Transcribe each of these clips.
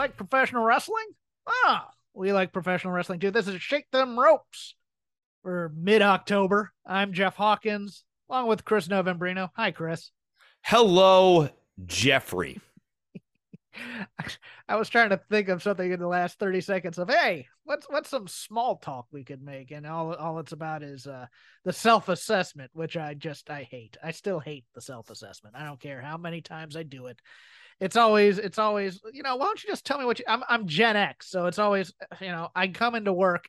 Like professional wrestling? Ah, we like professional wrestling too. This is Shake Them Ropes for mid October. I'm Jeff Hawkins, along with Chris Novembrino. Hi, Chris. Hello, Jeffrey. I was trying to think of something in the last 30 seconds of hey, what's what's some small talk we could make? And all all it's about is uh the self-assessment, which I just I hate. I still hate the self-assessment. I don't care how many times I do it it's always it's always you know why don't you just tell me what you I'm I'm Gen X so it's always you know I come into work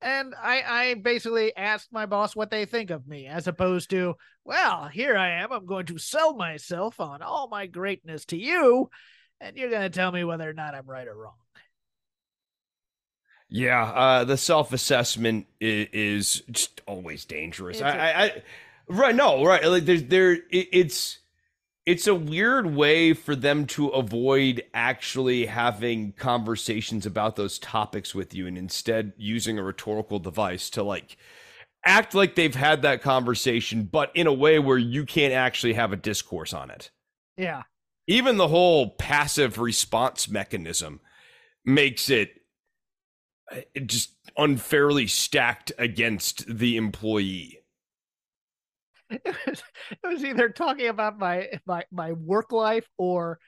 and I I basically ask my boss what they think of me as opposed to well here I am I'm going to sell myself on all my greatness to you and you're going to tell me whether or not I'm right or wrong. Yeah, uh, the self assessment is, is, just always dangerous. I, I, I, right? No, right? Like there's there, it, it's it's a weird way for them to avoid actually having conversations about those topics with you and instead using a rhetorical device to like act like they've had that conversation but in a way where you can't actually have a discourse on it. Yeah. Even the whole passive response mechanism makes it uh, just unfairly stacked against the employee it was, it was either talking about my my my work life or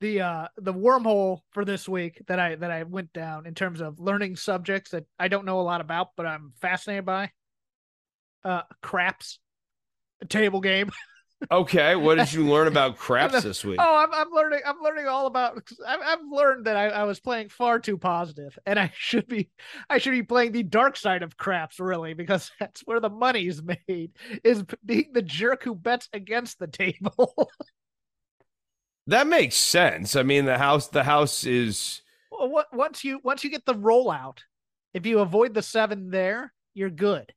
the uh the wormhole for this week that I that I went down in terms of learning subjects that I don't know a lot about but I'm fascinated by. Uh craps, a table game. okay, what did you learn about craps this week? Oh, I'm, I'm learning. I'm learning all about. I've, I've learned that I, I was playing far too positive, and I should be. I should be playing the dark side of craps, really, because that's where the money's made. Is being the jerk who bets against the table. that makes sense. I mean, the house. The house is. Well, what once you once you get the rollout, if you avoid the seven there, you're good,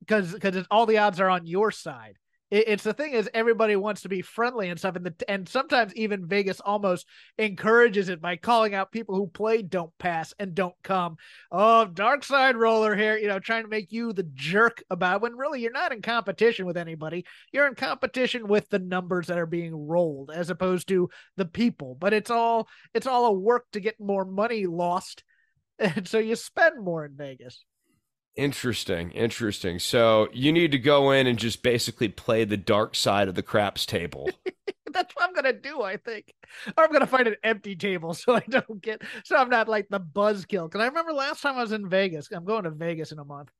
because because all the odds are on your side it, it's the thing is everybody wants to be friendly and stuff, and the and sometimes even Vegas almost encourages it by calling out people who play don't pass and don't come. Oh, dark side roller here, you know, trying to make you the jerk about when really you're not in competition with anybody. You're in competition with the numbers that are being rolled as opposed to the people. But it's all it's all a work to get more money lost. And so you spend more in Vegas. Interesting, interesting. So you need to go in and just basically play the dark side of the craps table. That's what I'm gonna do, I think. Or I'm gonna find an empty table so I don't get so I'm not like the buzzkill. Because I remember last time I was in Vegas. I'm going to Vegas in a month.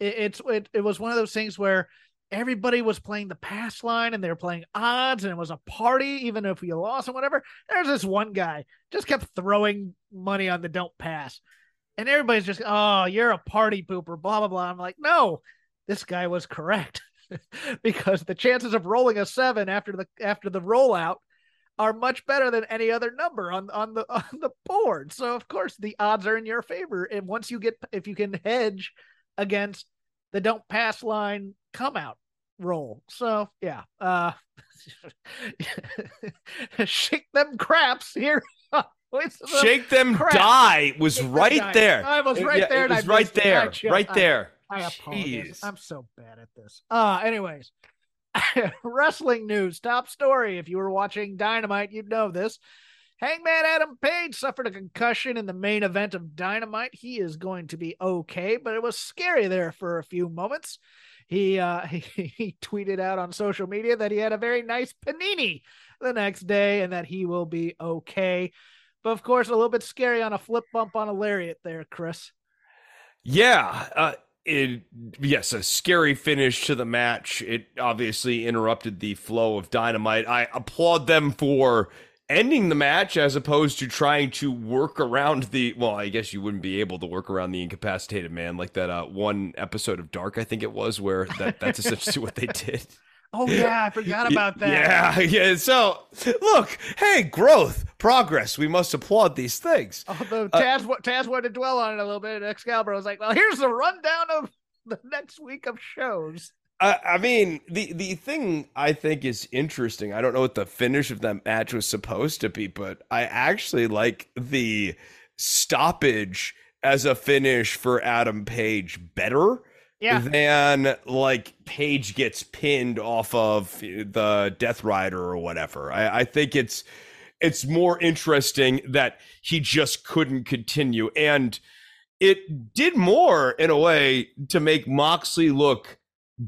It, it's it, it was one of those things where everybody was playing the pass line and they were playing odds and it was a party even if you lost and whatever. There's this one guy just kept throwing money on the don't pass and everybody's just, oh, you're a party pooper, blah blah blah. I'm like, no, this guy was correct because the chances of rolling a seven after the after the rollout are much better than any other number on on the on the board. So of course the odds are in your favor. And once you get if you can hedge against the don't pass line come out roll. So yeah. Uh shake them craps here Shake them crap. die was Shake right there. I was right it, there. It was right there. right there. I, I apologize. I'm so bad at this. Uh anyways. Wrestling news, top story. If you were watching Dynamite, you'd know this. Hangman Adam Page suffered a concussion in the main event of Dynamite. He is going to be okay, but it was scary there for a few moments. He uh he, he tweeted out on social media that he had a very nice panini the next day and that he will be okay. But of course, a little bit scary on a flip bump on a lariat there, Chris. Yeah. Uh, it, yes, a scary finish to the match. It obviously interrupted the flow of dynamite. I applaud them for ending the match as opposed to trying to work around the well i guess you wouldn't be able to work around the incapacitated man like that uh, one episode of dark i think it was where that that's essentially what they did oh yeah. i forgot about that. yeah yeah so look hey growth progress we must applaud these things. Although taz uh, taz wanted to dwell on it a little bit excalibur was like well here's the rundown of the next week of shows. I, I mean, the the thing I think is interesting. I don't know what the finish of that match was supposed to be, but I actually like the stoppage as a finish for Adam Page better yeah. than like Page gets pinned off of the Death Rider or whatever. I, I think it's it's more interesting that he just couldn't continue and it did more in a way to make Moxley look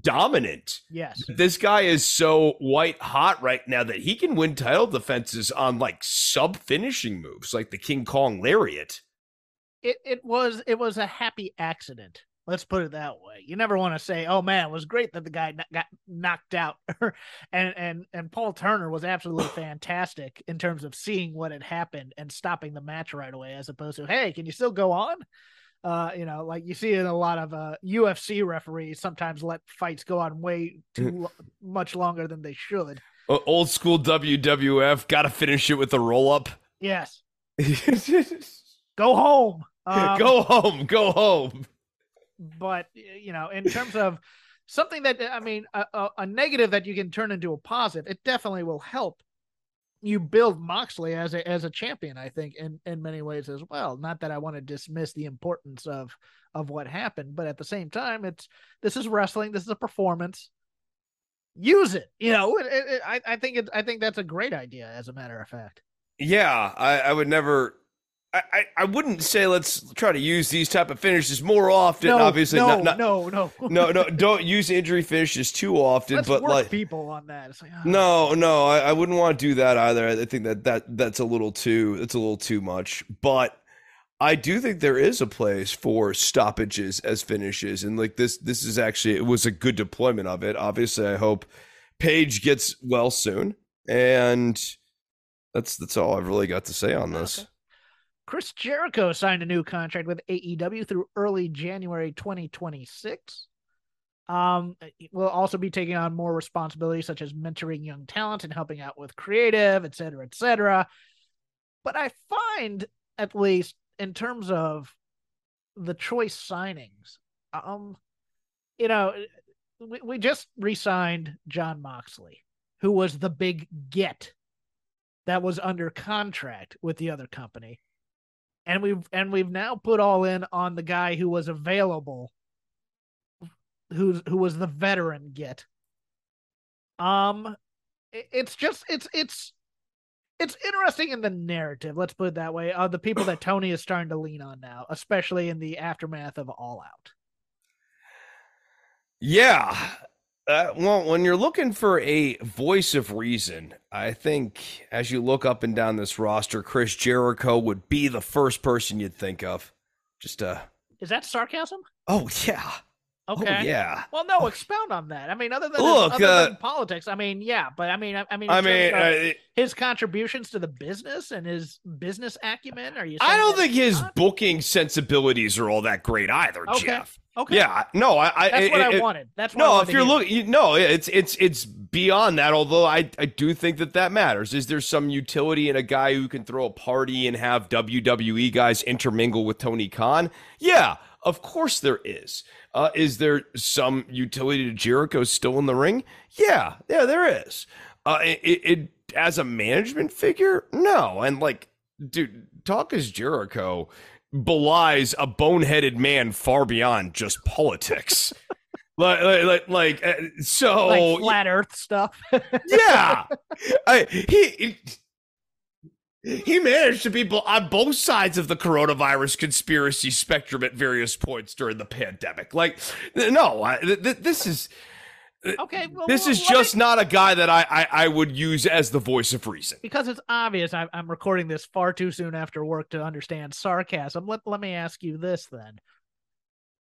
dominant. Yes. This guy is so white hot right now that he can win title defenses on like sub finishing moves like the King Kong lariat. It it was it was a happy accident. Let's put it that way. You never want to say, "Oh man, it was great that the guy got knocked out." and and and Paul Turner was absolutely fantastic in terms of seeing what had happened and stopping the match right away as opposed to, "Hey, can you still go on?" uh, you know, like you see in a lot of uh, UFC referees sometimes let fights go on way too lo- much longer than they should. Old school WWF, got to finish it with a roll up. Yes. go home. Um, go home. Go home. But you know, in terms of something that I mean, a, a, negative that you can turn into a positive, it definitely will help you build Moxley as a as a champion, I think, in in many ways as well. Not that I want to dismiss the importance of of what happened, but at the same time, it's this is wrestling. This is a performance. Use it, you know. It, it, I I think it, I think that's a great idea. As a matter of fact. Yeah, I, I would never I, I wouldn't say let's try to use these type of finishes more often. No, Obviously, no, not, not, no, no, no, no. Don't use injury finishes too often. Let's but like people on that. Like, oh. no, no, I, I wouldn't want to do that either. I think that that that's a little too that's a little too much. But I do think there is a place for stoppages as finishes, and like this, this is actually it was a good deployment of it. Obviously, I hope Page gets well soon, and that's that's all I've really got to say on ah, this. Okay. Chris Jericho signed a new contract with AEW through early January 2026. Um, will also be taking on more responsibilities such as mentoring young talent and helping out with creative, et cetera, et cetera. But I find, at least in terms of the choice signings, um, you know, we, we just re-signed Jon Moxley, who was the big get that was under contract with the other company and we've and we've now put all in on the guy who was available who's who was the veteran get. Um it's just it's it's it's interesting in the narrative let's put it that way of the people that tony is starting to lean on now especially in the aftermath of all out. Yeah uh, well, when you're looking for a voice of reason, I think as you look up and down this roster, Chris Jericho would be the first person you'd think of. Just uh Is that sarcasm? Oh yeah. Oh, okay. Oh, yeah. Well, no, expound on that. I mean, other than Look, other uh, than politics, I mean, yeah, but I mean, I, I mean, I mean, uh, his contributions to the business and his business acumen. Are you? I don't think his not? booking sensibilities are all that great either, okay. Jeff. Okay. Yeah. No, I. I That's it, what it, I wanted. That's what no. if you're looking, no, it's it's it's beyond that. Although I I do think that that matters. Is there some utility in a guy who can throw a party and have WWE guys intermingle with Tony Khan? Yeah, of course there is. Uh, is there some utility to Jericho still in the ring? Yeah, yeah, there is. Uh, it, it as a management figure, no. And like, dude, talk as Jericho belies a boneheaded man far beyond just politics. like, like, like, like, so like flat Earth stuff. yeah, I, he he managed to be on both sides of the coronavirus conspiracy spectrum at various points during the pandemic. Like, no, I, th- this is Okay, well, this well, is just not a guy that I, I I would use as the voice of reason. because it's obvious. I'm, I'm recording this far too soon after work to understand sarcasm. Let let me ask you this then.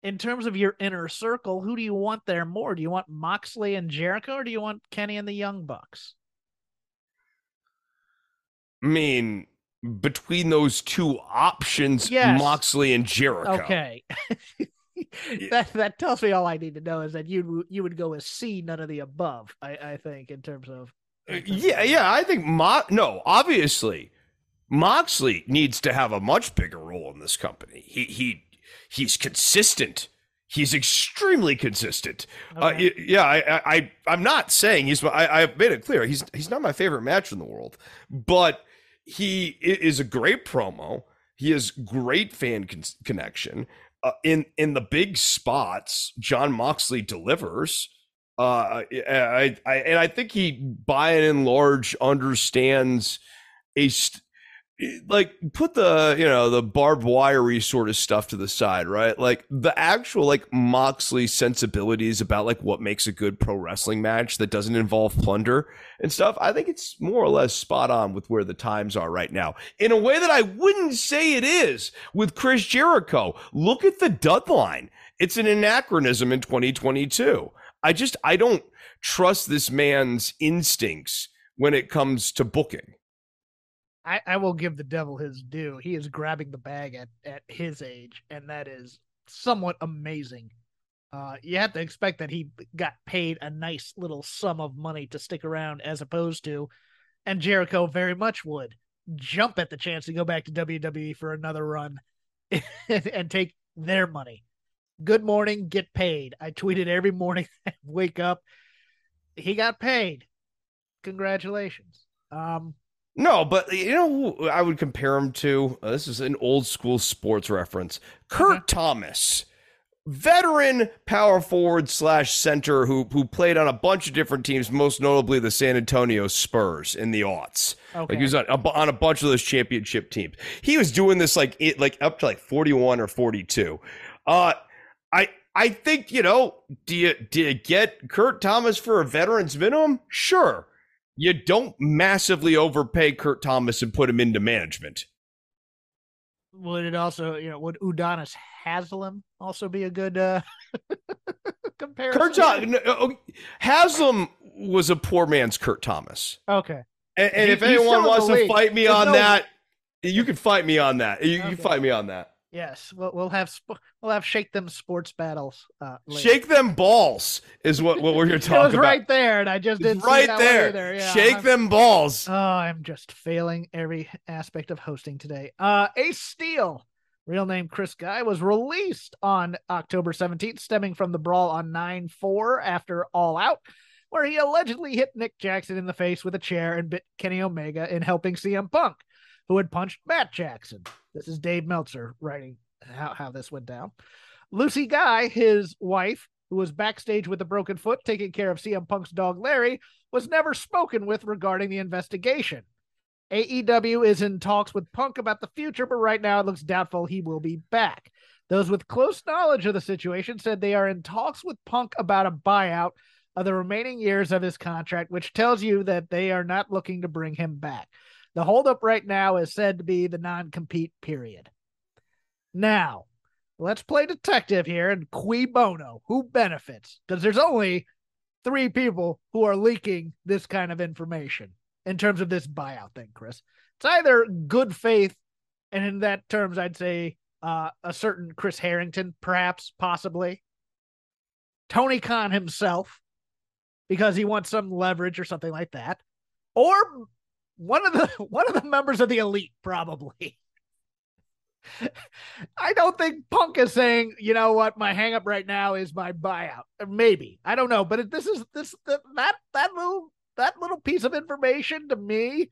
In terms of your inner circle, who do you want there more? Do you want Moxley and Jericho, or do you want Kenny and the Young Bucks? I mean, between those two options, Yes. Moxley and Jericho. Okay. that that tells me all I need to know is that you you would go with C, none of the above. I, I think in terms of Uh, Yeah, yeah. I think Mo- no, obviously, Moxley needs to have a much bigger role in this company. He he he's consistent. He's extremely consistent. Uh, Okay. y- yeah, I, I, I, I'm not saying he's. I, I've made it clear he's he's not my favorite match in the world, but he is a great promo. He has great fan con- connection. Uh, in in the big spots, Jon Moxley delivers. Uh, I, I and I think he, by and large, understands a st- like put the you know the barbed wiry sort of stuff to the side, right? Like the actual like Moxley sensibilities about like what makes a good pro wrestling match that doesn't involve plunder and stuff. I think it's more or less spot on with where the times are right now, in a way that I wouldn't say it is with Chris Jericho. Look at the deadline; it's an anachronism in 2022. I just I don't trust this man's instincts when it comes to booking. I, I will give the devil his due. He is grabbing the bag at, at his age, and that is somewhat amazing. Uh, you have to expect that he got paid a nice little sum of money to stick around, as opposed to, and Jericho very much would jump at the chance to go back to WWE for another run and, and take their money. Good morning, get paid. I tweeted every morning, wake up. He got paid. Congratulations. Um, No, but you know who I would compare him to? Uh, this is an old school sports reference. Kurt Okay. Thomas, veteran power forward slash center who who played on a bunch of different teams, most notably the San Antonio Spurs in the aughts. okay. Like he was on a, on a bunch of those championship teams. He was doing this like it like up to like 41 or 42. Uh I I think, you know, do you do you get Kurt Thomas for a veteran's minimum? Sure. You don't massively overpay Kurt Thomas and put him into management. would it also, you know, would Udonis Haslem also be a good uh comparison? Kurt Thomas, Haslem was a poor man's Kurt Thomas. Okay. And, and He- if anyone wants to fight me There's on no- that, you can fight me on that. You, you Okay. can fight me on that. Yes, we'll we'll have sp- we'll have shake them sports battles. Uh, later. Shake them balls is what, what we're here It talking was about. right there, and I just didn't right there. Yeah, Shake I'm- them balls. Oh, I'm just failing every aspect of hosting today. Uh, Ace Steel, real name Chris Guy, was released on October 17th, stemming from the brawl on 9 4 after All Out, where he allegedly hit Nick Jackson in the face with a chair and bit Kenny Omega in helping CM Punk, who had punched Matt Jackson. This is Dave Meltzer writing how, how this went down. Lucy Guy, his wife, who was backstage with a broken foot taking care of CM Punk's dog Larry, was never spoken with regarding the investigation. AEW is in talks with Punk about the future, but right now it looks doubtful he will be back. Those with close knowledge of the situation said they are in talks with Punk about a buyout of the remaining years of his contract, which tells you that they are not looking to bring him back. The holdup right now is said to be the non compete period. Now, let's play detective here and cui bono. Who benefits? Because there's only three people who are leaking this kind of information in terms of this buyout thing, Chris. It's either good faith, and in that terms, I'd say uh, a certain Chris Harrington, perhaps, possibly. Tony Khan himself, because he wants some leverage or something like that, or one of the one of the members of the elite, probably. I don't think Punk is saying, you know what, my hangup right now is my buyout. Maybe I don't know, but this is this that that little that little piece of information to me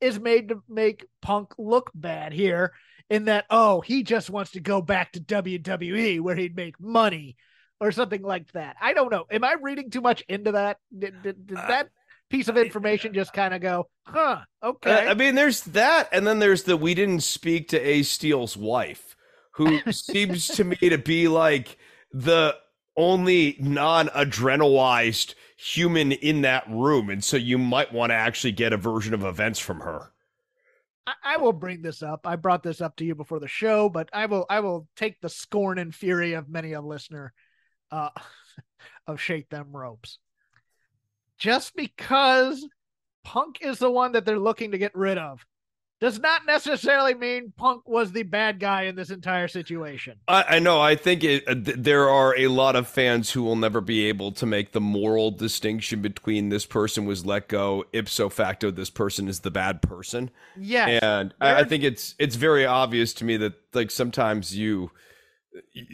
is made to make Punk look bad here. In that, oh, he just wants to go back to WWE where he'd make money or something like that. I don't know. Am I reading too much into that? Did, did, did Uh, that piece of information just kind of go, huh? Okay. Uh, I mean, there's that, and then there's the we didn't speak to Ace Steel's wife, who seems to me to be like the only non-adrenalized human in that room, and so you might want to actually get a version of events from her. I, I will bring this up. I brought this up to you before the show, but I will I will take the scorn and fury of many a listener uh, of shake them ropes. Just because Punk is the one that they're looking to get rid of does not necessarily mean Punk was the bad guy in this entire situation. I, I know. I think it, uh, th- there are a lot of fans who will never be able to make the moral distinction between this person was let go, ipso facto, this person is the bad person. Yes, and I, I, think it's it's very obvious to me that like sometimes you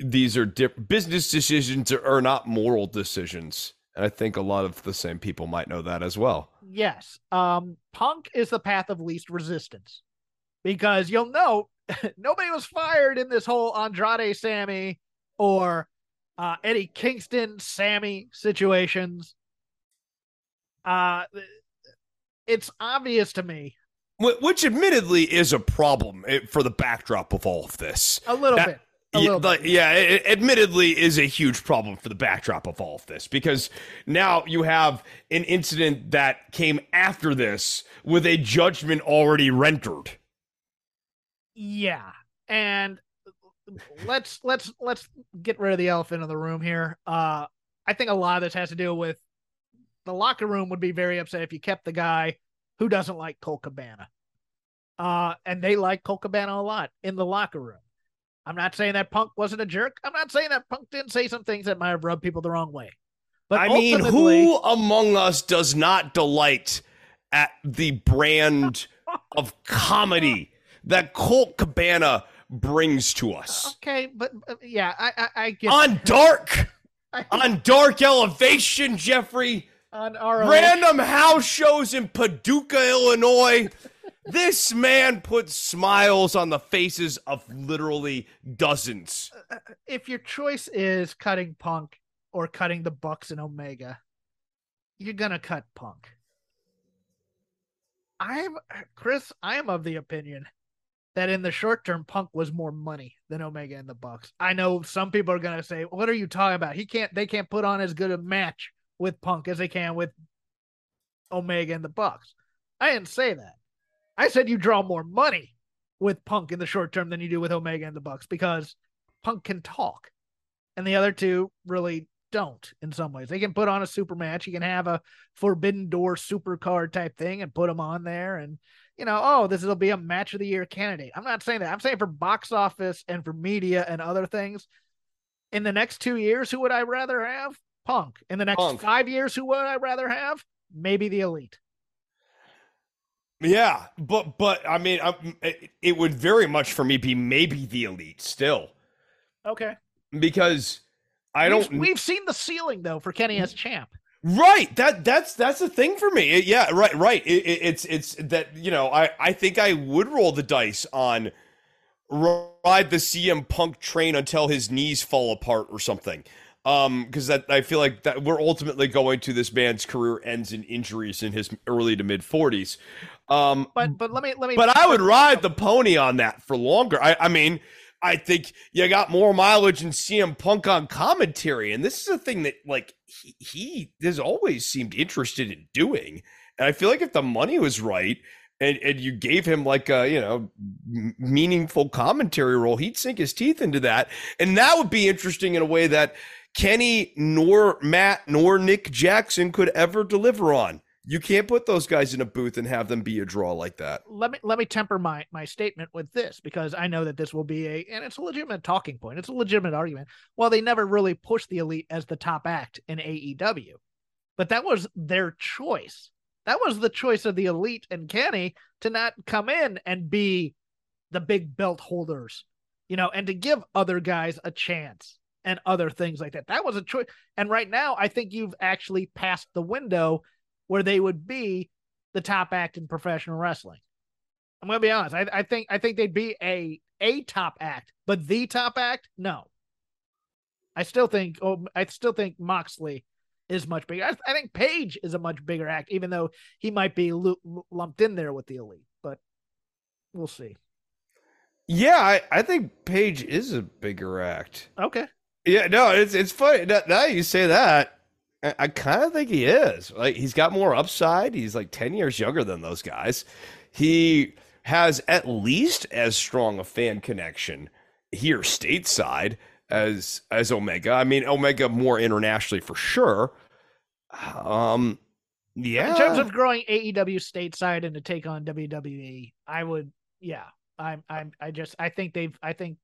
these are dip- business decisions are, are not moral decisions. And I think a lot of the same people might know that as well. Yes. Um, Punk is the path of least resistance because you'll know nobody was fired in this whole Andrade Sammy or uh, Eddie Kingston Sammy situations. Uh, it's obvious to me. Which admittedly is a problem eh, for the backdrop of all of this. A little that, bit yeah, yeah it, admittedly is a huge problem for the backdrop of all of this because now you have an incident that came after this with a judgment already rendered. Yeah. And let's let's let's get rid of the elephant in the room here. Uh I think a lot of this has to do with the locker room would be very upset if you kept the guy who doesn't like Colt Cabana. Uh and they like Colt Cabana a lot in the locker room. I'm not saying that Punk wasn't a jerk. I'm not saying that Punk didn't say some things that might have rubbed people the wrong way. But I mean, who among us does not delight at the brand of comedy that Colt Cabana brings to us? Okay, but uh, yeah, I I, I get on dark, on dark elevation, Jeffrey. On our random house shows in Paducah, Illinois this man puts smiles on the faces of literally dozens. Uh, uh, if your choice is cutting Punk or cutting the Bucks and Omega, you're gonna cut Punk. I'm Chris. I am of the opinion that in the short term, Punk was more money than Omega and the Bucks. I know some people are gonna say, "What are you talking about? He can't. They can't put on as good a match with Punk as they can with Omega and the Bucks." I didn't say that. I said you draw more money with Punk in the short term than you do with Omega and the Bucks because Punk can talk, and the other two really don't in some ways. They can put on a super match. You can have a Forbidden Door super card type thing and put them on there, and you know, oh, this will be a match of the year candidate. I'm not saying that. I'm saying for box office and for media and other things. In the next two years, who would I rather have? Punk. In the next Punk. five years, who would I rather have? Maybe the Elite. Yeah, but but I mean, it would very much for me be maybe the elite still. Okay. Because I we've, don't. We've seen the ceiling though for Kenny as champ. Right. That that's that's the thing for me. It, yeah. Right. Right. It, it, it's it's that you know I I think I would roll the dice on ride the CM Punk train until his knees fall apart or something um because that i feel like that we're ultimately going to this man's career ends in injuries in his early to mid 40s um but but let me let me but i would ride the pony on that for longer. I i mean i think you got more mileage in cm punk on commentary and this is a thing that like he, he has always seemed interested in doing. And i feel like if the money was right and, and you gave him like a you know meaningful commentary role he'd sink his teeth into that. And that would be interesting in a way that Kenny nor Matt nor Nick Jackson could ever deliver on. You can't put those guys in a booth and have them be a draw like that. Let me let me temper my my statement with this because I know that this will be a and it's a legitimate talking point. It's a legitimate argument. Well, they never really pushed the elite as the top act in AEW. But that was their choice. That was the choice of the elite and Kenny to not come in and be the big belt holders, you know, and to give other guys a chance and other things like that. That was a choice. And right now, I think you've actually passed the window where they would be the top act in professional wrestling. I'm gonna be honest. I, I think I think they'd be a a top act, but the top act, no. I still think. Oh, I still think Moxley is much bigger. I, I think Page is a much bigger act, even though he might be l- lumped in there with the elite. But we'll see. Yeah, I, I think Page is a bigger act. Okay. Yeah, no, it's it's funny. Now, now you say that, I, kind of think he is. Like he's got more upside. He's like 10 years younger than those guys. He has at least as strong a fan connection here stateside as as Omega. I mean, Omega more internationally for sure. Um yeah. In terms of growing AEW stateside and to take on WWE, I would yeah. I'm I'm I just I think they've I think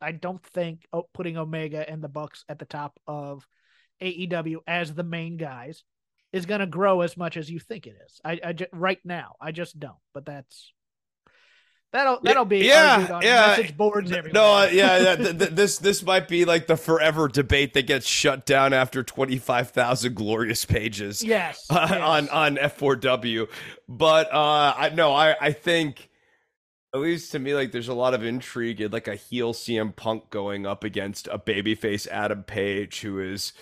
I don't think putting Omega and the Bucks at the top of AEW as the main guys is going to grow as much as you think it is. I, I just, right now, I just don't. But that's that'll that'll be yeah yeah message boards everywhere. No, uh, yeah, yeah th- th- this this might be like the forever debate that gets shut down after twenty five thousand glorious pages. Yes, uh, yes. on on F four W, but uh, I no, I I think at least to me, like there's a lot of intrigue in like a heel CM Punk going up against a babyface Adam Page, who is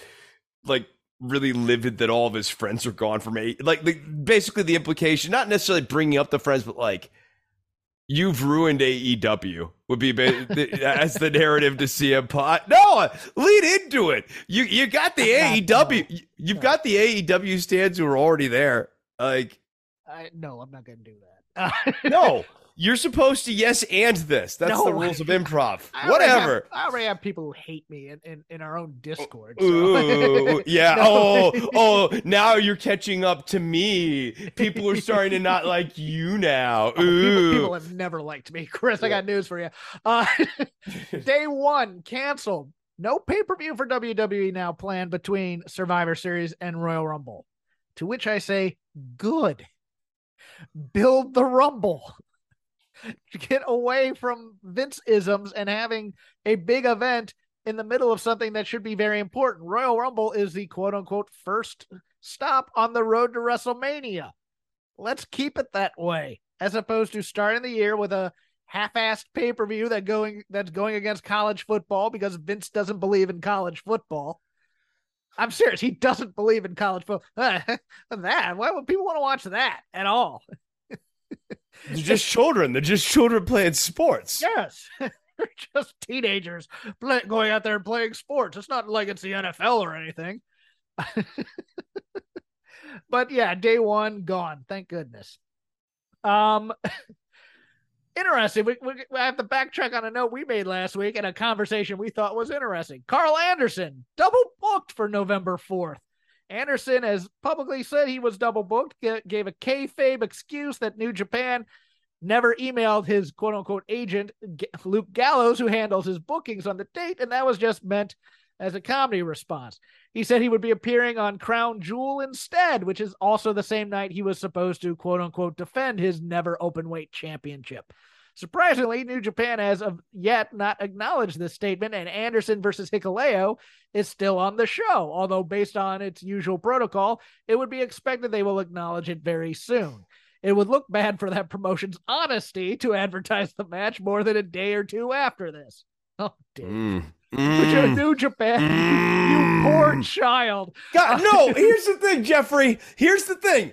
like really livid that all of his friends are gone from a like, like basically the implication, not necessarily bringing up the friends, but like you've ruined AEW would be as the narrative to CM Punk. No, lead into it. You you got the AEW. You've got the AEW stands who are already there. Like, I no, I'm not gonna do that. no, you're supposed to yes and this. That's No. the rules of improv. I Whatever. have- I already have people who hate me in, in, in our own Discord. so- Ooh, yeah. No. Oh, oh, now you're catching up to me. People are starting to not like you now. Oh, people, Ooh. people have never liked me, Chris. I got news for you. Uh, day one canceled. No pay per view for WWE now planned between Survivor Series and Royal Rumble. To which I say, good. Build the Rumble. Get away from Vince isms and having a big event in the middle of something that should be very important. Royal Rumble is the quote unquote first stop on the road to WrestleMania. Let's keep it that way, as opposed to starting the year with a half-assed pay-per-view that going that's going against college football because Vince doesn't believe in college football. I'm serious, he doesn't believe in college football. that why would people want to watch that at all? They're just children. They're just children playing sports. Yes. They're just teenagers play, going out there and playing sports. It's not like it's the NFL or anything. but yeah, day one gone. Thank goodness. Um, interesting. We, we, we have to backtrack on a note we made last week and a conversation we thought was interesting. Karl Anderson double booked for November 4th. Anderson has publicly said he was double booked, gave a kayfabe excuse that New Japan never emailed his quote unquote agent, Luke Gallows, who handles his bookings on the date, and that was just meant as a comedy response. He said he would be appearing on Crown Jewel instead, which is also the same night he was supposed to quote unquote defend his never open weight championship. Surprisingly, New Japan has of yet not acknowledged this statement, and Anderson versus Hikuleo is still on the show. Although, based on its usual protocol, it would be expected they will acknowledge it very soon. It would look bad for that promotion's honesty to advertise the match more than a day or two after this. Oh, Dave. Mm. But Mm. you're New Japan, you poor child. God, no, here's the thing, Jeffrey. Here's the thing.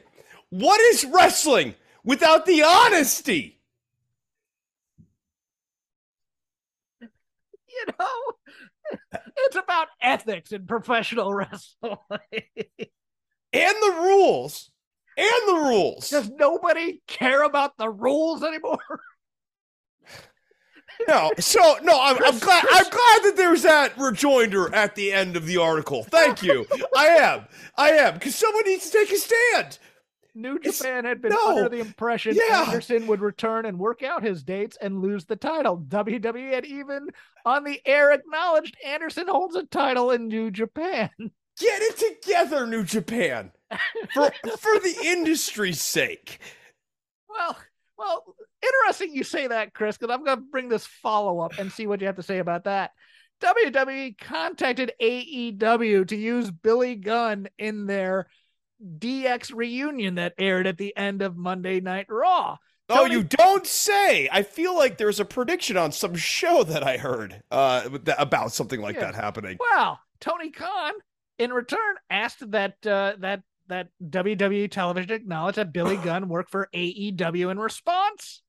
What is wrestling without the honesty? You know, it's about ethics in professional wrestling. And the rules. And the rules. Does nobody care about the rules anymore? No, so no, I'm, I'm glad. I'm glad that there's that rejoinder at the end of the article. Thank you. I am. I am because someone needs to take a stand. New It's- Japan had been no. under the impression Yeah. Anderson would return and work out his dates and lose the title. WWE had even on the air acknowledged Anderson holds a title in New Japan. Get it together, New Japan, for for the industry's sake. Well, well, interesting you say that, Chris, because I'm going to bring this follow up and see what you have to say about that. WWE contacted AEW to use Billy Gunn in their DX reunion that aired at the end of Monday Night Raw. Oh, Tony- you don't say. I feel like there's a prediction on some show that I heard uh, about something like Yeah. that happening. Well, Tony Khan, in return, asked that uh, that that WWE television acknowledge that Billy Gunn worked for AEW in response,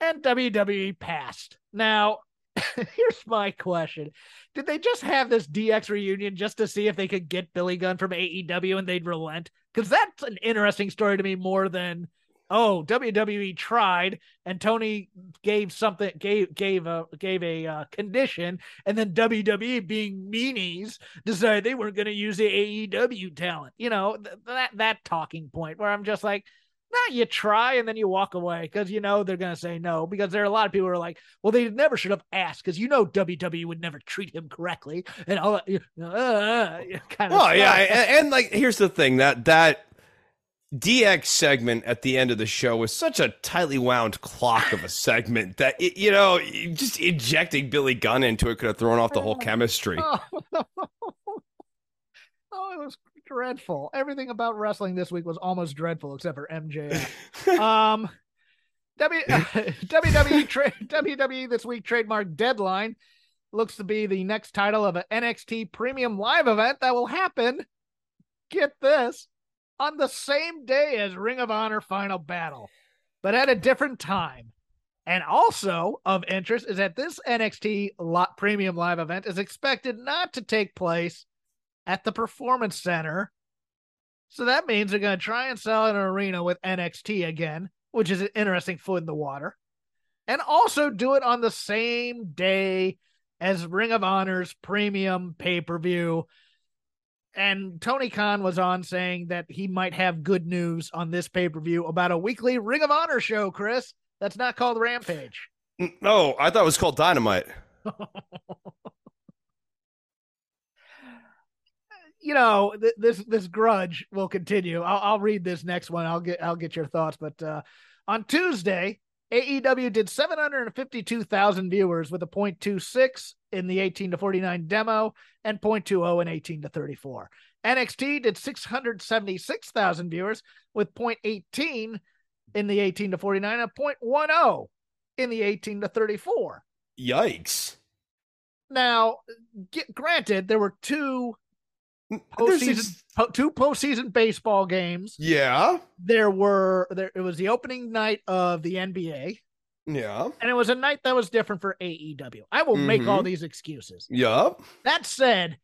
and WWE passed. Now, here's my question: Did they just have this DX reunion just to see if they could get Billy Gunn from AEW and they'd relent? Because that's an interesting story to me more than oh WWE tried and Tony gave something gave gave a gave a uh, condition and then WWE being meanies decided they weren't going to use the AEW talent. You know th- that that talking point where I'm just like. No, you try and then you walk away because you know they're going to say no. Because there are a lot of people who are like, well, they never should have asked because you know WWE would never treat him correctly and all that uh, uh, kind of. Well, yeah, and, and like here's the thing that that DX segment at the end of the show was such a tightly wound clock of a segment that it, you know just injecting Billy Gunn into it could have thrown off the whole chemistry. Oh, oh, it was dreadful. Everything about wrestling this week was almost dreadful except for MJF. um, w, WWE tra- WWE this week trademark deadline looks to be the next title of an NXT Premium Live event that will happen. Get this on the same day as Ring of Honor Final Battle, but at a different time. And also of interest is that this NXT premium live event is expected not to take place at the Performance Center. So that means they're going to try and sell an arena with NXT again, which is an interesting foot in the water. And also do it on the same day as Ring of Honor's premium pay per view and Tony Khan was on saying that he might have good news on this pay per view about a weekly Ring of Honor show, Chris. That's not called Rampage. No, I thought it was called Dynamite. you know, th- this this grudge will continue. I'll, I'll read this next one. I'll get I'll get your thoughts. But uh, on Tuesday, AEW did 752,000 viewers with a 0.26 in the 18 to 49 demo and 0.20 in 18 to 34. NXT did 676,000 viewers with 0.18 in the 18 to 49 and 0.10 in the 18 to 34. Yikes. Now, get, granted, there were two postseason po- two postseason baseball games. Yeah. There were there it was the opening night of the NBA. Yeah. And it was a night that was different for AEW. I will mm-hmm. make all these excuses. Yup. That said,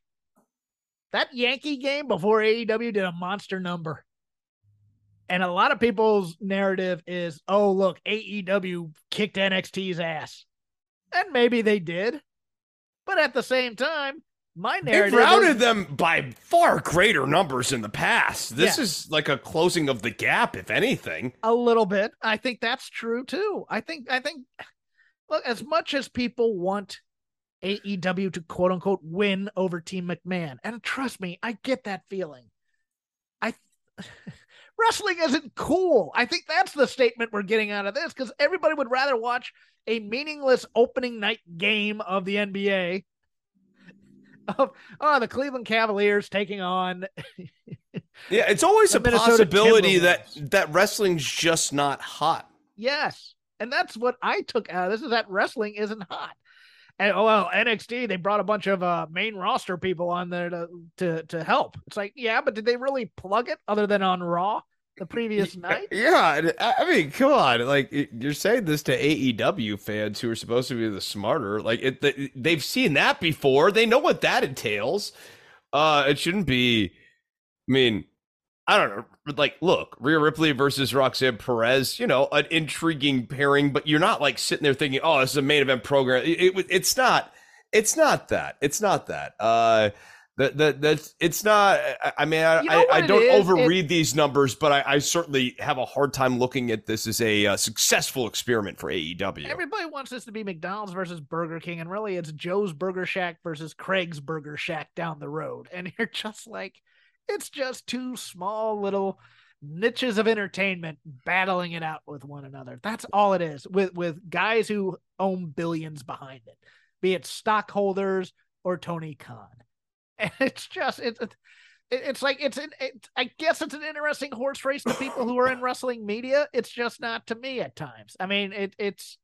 that Yankee game before AEW did a monster number. And a lot of people's narrative is, oh, look, AEW kicked NXT's ass. And maybe they did. But at the same time, my narrative They've routed is, them by far greater numbers in the past. This yeah. is like a closing of the gap, if anything. A little bit. I think that's true too. I think I think look, as much as people want AEW to quote unquote win over Team McMahon, and trust me, I get that feeling. I wrestling isn't cool. I think that's the statement we're getting out of this because everybody would rather watch a meaningless opening night game of the NBA of oh the Cleveland Cavaliers taking on Yeah, it's always a possibility that that wrestling's just not hot. Yes. And that's what I took out of this is that wrestling isn't hot. And oh well, NXT they brought a bunch of uh, main roster people on there to to to help. It's like, yeah, but did they really plug it other than on Raw? The previous night. Yeah, I mean, come on, like you're saying this to AEW fans who are supposed to be the smarter. Like it, they've seen that before. They know what that entails. Uh, it shouldn't be. I mean, I don't know. Like, look, Rhea Ripley versus Roxanne Perez. You know, an intriguing pairing, but you're not like sitting there thinking, "Oh, this is a main event program." It, it, it's not. It's not that. It's not that. Uh that that that's it's not. I mean, I, you know I, I, don't overread it, these numbers, but I, I, certainly have a hard time looking at this as a uh, successful experiment for AEW. Everybody wants this to be McDonald's versus Burger King, and really, it's Joe's Burger Shack versus Craig's Burger Shack down the road, and you're just like, it's just two small little niches of entertainment battling it out with one another. That's all it is with with guys who own billions behind it, be it stockholders or Tony Khan and it's just it's it's like it's an it, I guess it's an interesting horse race to people who are in wrestling media. It's just not to me at times. I mean, it it's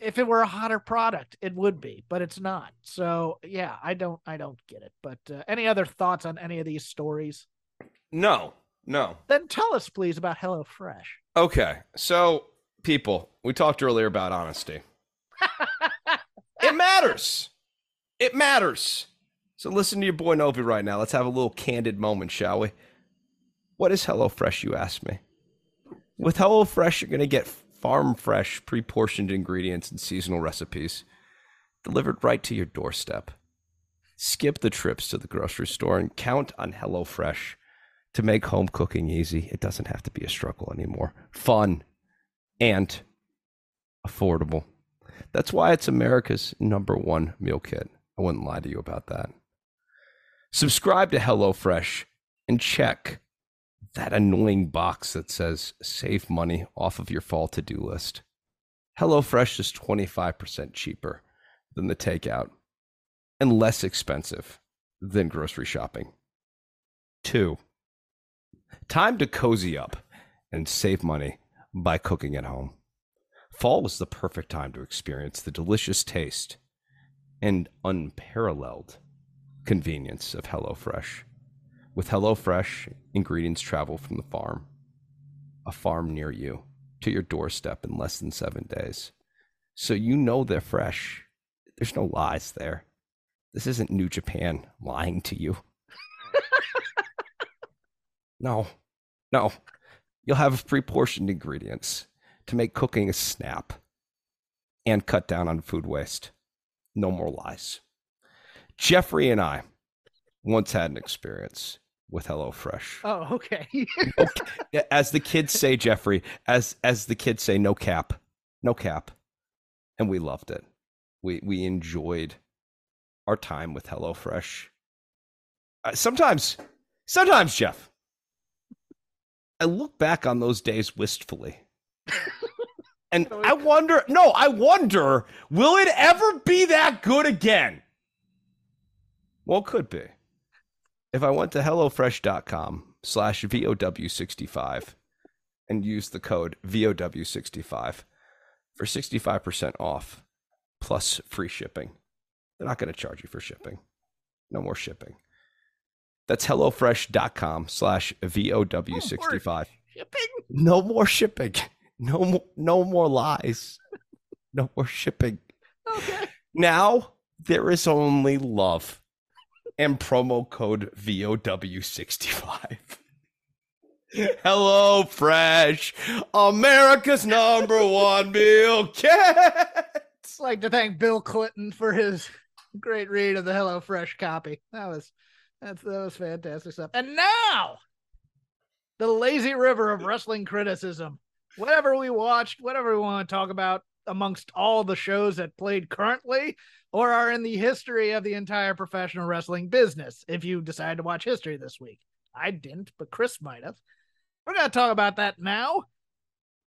if it were a hotter product, it would be, but it's not. So yeah, I don't I don't get it. But uh, any other thoughts on any of these stories? No, no. Then tell us, please, about HelloFresh Okay, so people, we talked earlier about honesty. It matters. It matters. So listen to your boy Novi right now. Let's have a little candid moment, shall we? What is HelloFresh, you ask me? With HelloFresh, you're going to get farm fresh, pre portioned ingredients and seasonal recipes delivered right to your doorstep. Skip the trips to the grocery store and count on HelloFresh to make home cooking easy. It doesn't have to be a struggle anymore. Fun and affordable. That's why it's America's number one meal kit. I wouldn't lie to you about that. Subscribe to HelloFresh and check that annoying box that says save money off of your fall to do list. HelloFresh is 25% cheaper than the takeout and less expensive than grocery shopping. Two, time to cozy up and save money by cooking at home. Fall was the perfect time to experience the delicious taste and unparalleled convenience of HelloFresh. With HelloFresh, ingredients travel from the farm, a farm near you, to your doorstep in less than seven days. So you know they're fresh. There's no lies there. This isn't New Japan lying to you. no, no. You'll have pre portioned ingredients to make cooking a snap and cut down on food waste. No more lies. Jeffrey and I once had an experience with HelloFresh. Oh, okay. okay. As the kids say, Jeffrey, as as the kids say, no cap, no cap, and we loved it. We we enjoyed our time with HelloFresh. Uh, sometimes, sometimes, Jeff, I look back on those days wistfully. and I wonder, no, I wonder, will it ever be that good again? Well, could be. If I went to HelloFresh.com slash VOW65 and use the code VOW65 for 65% off plus free shipping. They're not going to charge you for shipping. No more shipping. That's HelloFresh.com slash VOW65. Shipping? No more shipping. No more, no more lies. No more shipping. Okay. Now there is only love and promo code VOW65. Hello Fresh, America's number one meal kit. I'd like to thank Bill Clinton for his great read of the Hello Fresh copy. That was that's that was fantastic stuff. And now the lazy river of wrestling criticism. Whatever we watched, whatever we want to talk about amongst all the shows that played currently or are in the history of the entire professional wrestling business. If you decide to watch history this week, I didn't, but Chris might have. We're going to talk about that now.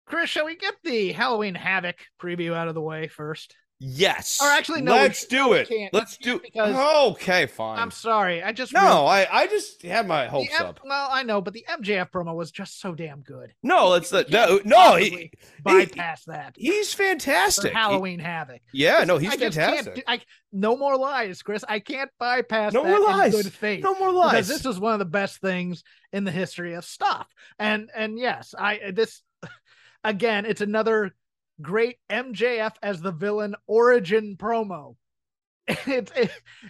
Chris, shall we get the Halloween Havoc preview out of the way first? Yes. Or actually, no. Let's do it. Let's do. Because- okay, fine. I'm sorry. I just no, I I just had my hopes M- up. well, I know, but the MJF promo was just so damn good. No, it's the no, no. He, bypass that. he's fantastic. He- Halloween Havoc. yeah, no, he's I fantastic. do- I, no more lies, Chris. I can't bypass No more lies. good faith. No more because lies. this is one of the best things in the history of stuff. And and yes, I this again, it's another great MJF as the villain origin promo. It's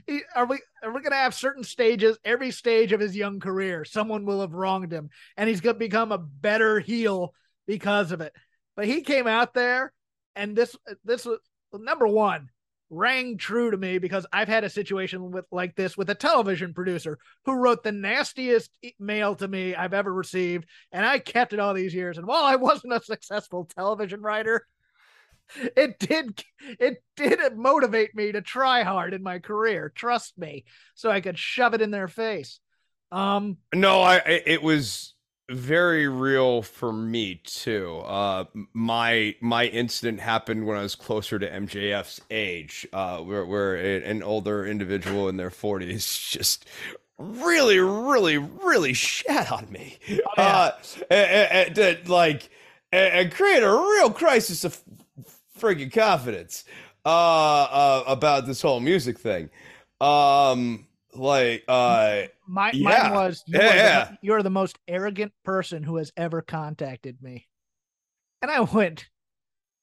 it, are we are we gonna have certain stages? Every stage of his young career, someone will have wronged him, and he's gonna become a better heel because of it. But he came out there, and this this was number one rang true to me because I've had a situation with like this with a television producer who wrote the nastiest mail to me I've ever received, and I kept it all these years. And while I wasn't a successful television writer, it did it did motivate me to try hard in my career. Trust me, so I could shove it in their face. Um, No, I it was very real for me too. Uh my my incident happened when I was closer to MJF's age, uh where where an older individual in their 40s just really really really shat on me. Uh and, and, and, like and create a real crisis of friggin' confidence uh, uh about this whole music thing. Um like uh my Yeah. mine was you Yeah, are the- you're the most arrogant person who has ever contacted me, and I went.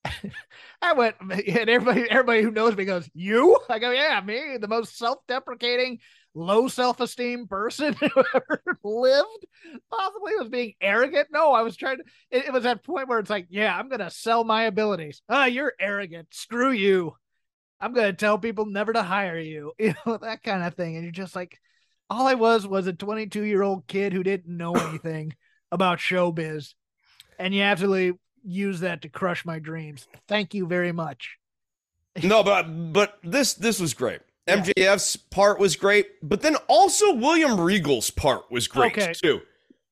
I went, and everybody, everybody who knows me goes, "You?" I go, "Yeah, me, the most self-deprecating, low self-esteem person who ever lived. Possibly was being arrogant. No, I was trying to. It, it was that point where it's like, yeah, I'm gonna sell my abilities. Ah, you're arrogant. Screw you. I'm gonna tell people never to hire you. You know that kind of thing. And you're just like, all I was was a 22 year old kid who didn't know anything about showbiz, and you absolutely use that to crush my dreams. Thank you very much. no, but but this this was great. MJF's part was great, but then also William Regal's part was great Okay. too.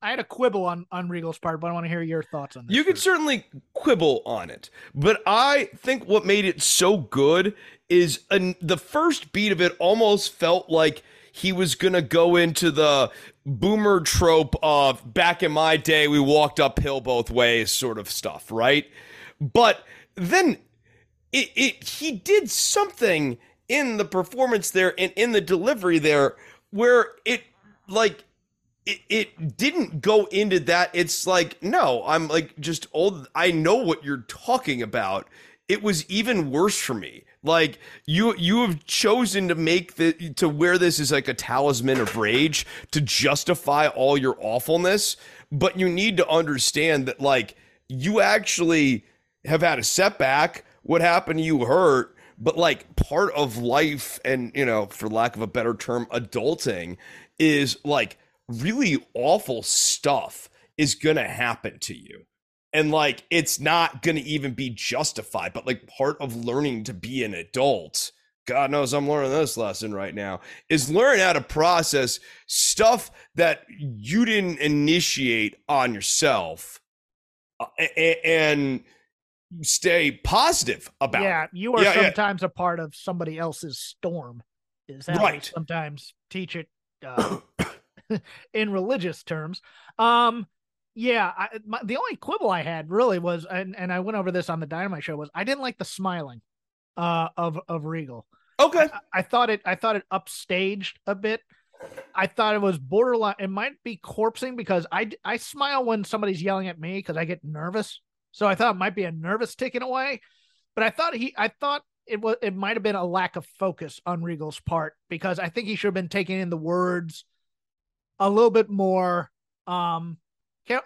I had a quibble on on Regal's part, but I want to hear your thoughts on this. You could certainly quibble on it, but I think what made it so good is an, the first beat of it almost felt like he was gonna go into the boomer trope of back in my day we walked uphill both ways sort of stuff, right? But then it, it he did something in the performance there and in the delivery there where it like it, it didn't go into that. It's like no i'm like just old i know what you're talking about. It was even worse for me. Like you you have chosen to make the to wear this as like a talisman of rage to justify all your awfulness but you need to understand that like you actually have had a setback. What happened to you hurt but like part of life and you know for lack of a better term adulting is like really awful stuff is gonna happen to you. And like it's not gonna even be justified but like part of learning to be an adult god knows i'm learning this lesson right now is learn how to process stuff that you didn't initiate on yourself. And stay positive about yeah, you are Yeah, yeah. sometimes a part of somebody else's storm. Is that Right. sometimes teach it uh, in religious terms. Um, yeah, I, my, the only quibble I had really was, and, and I went over this on the Dynamite show, was I didn't like the smiling uh, of of Regal. okay I, I thought it I thought it upstaged a bit. I thought it was borderline. It might be corpsing because I I smile when somebody's yelling at me because I get nervous. So I thought it might be a nervous ticking away. But I thought he I thought it was it might have been a lack of focus on Regal's part because I think he should have been taking in the words a little bit more um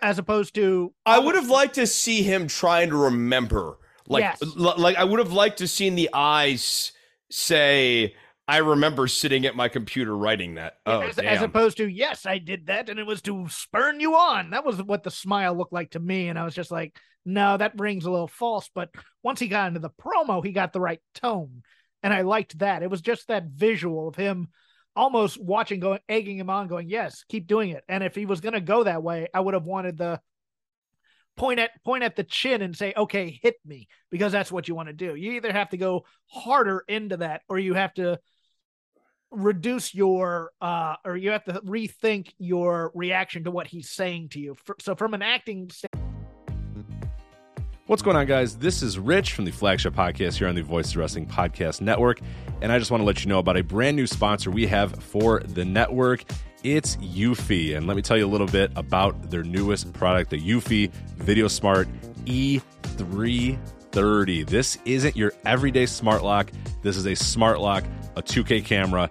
as opposed to I would have liked to see him trying to remember. Like, Yes. like I would have liked to seen the eyes say, "I remember sitting at my computer writing that." Oh, as, as opposed to yes i did that and it was to spurn you on. That was what the smile looked like to me and i was just like no that rings a little false. But once he got into the promo he got the right tone and i liked that. It was just that visual of him almost watching going egging him on going yes keep doing it. And if he was going to go that way i would have wanted the point at point at the chin and say okay hit me because that's what you want to do. You either have to go harder into that or you have to reduce your uh or you have to rethink your reaction to what he's saying to you so from an acting standpoint What's going on, guys? This is Rich from the flagship podcast here on the Voice of Wrestling Podcast Network. And I just want to let you know about a brand new sponsor we have for the network. It's Eufy. And let me tell you a little bit about their newest product, the Eufy Video Smart E330. This isn't your everyday smart lock. This is a smart lock, a 2K camera,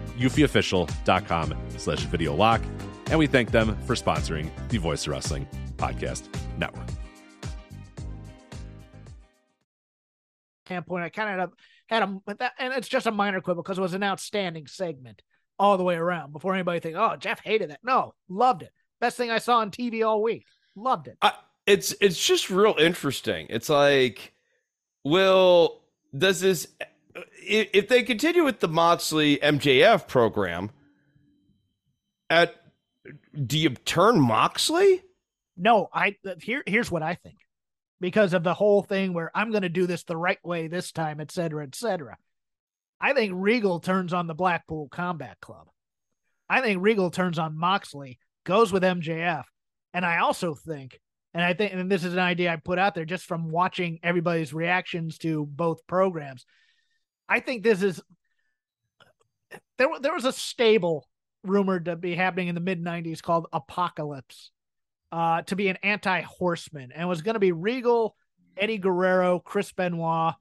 eufyofficial.com slash video lock. And we thank them for sponsoring the Voice Wrestling Podcast Network. Standpoint, I kind of had a, but that, and it's just a minor quibble because it was an outstanding segment all the way around. Before anybody think, oh, Jeff hated that. No, loved it. Best thing I saw on TV all week. Loved it. I, it's it's just real interesting. It's like, will does this Uh, if they continue with the Moxley MJF program, at do you turn Moxley? No, I here here's what I think. Because of the whole thing where I'm going to do this the right way this time, et cetera, et cetera. I think Regal turns on the Blackpool Combat Club. I think Regal turns on Moxley, goes with MJF. And I also think, and I think, and this is an idea I put out there just from watching everybody's reactions to both programs. I think this is there. There was a stable rumored to be happening in the mid '90s called Apocalypse, uh, to be an anti-horseman, and it was going to be Regal, Eddie Guerrero, Chris Benoit,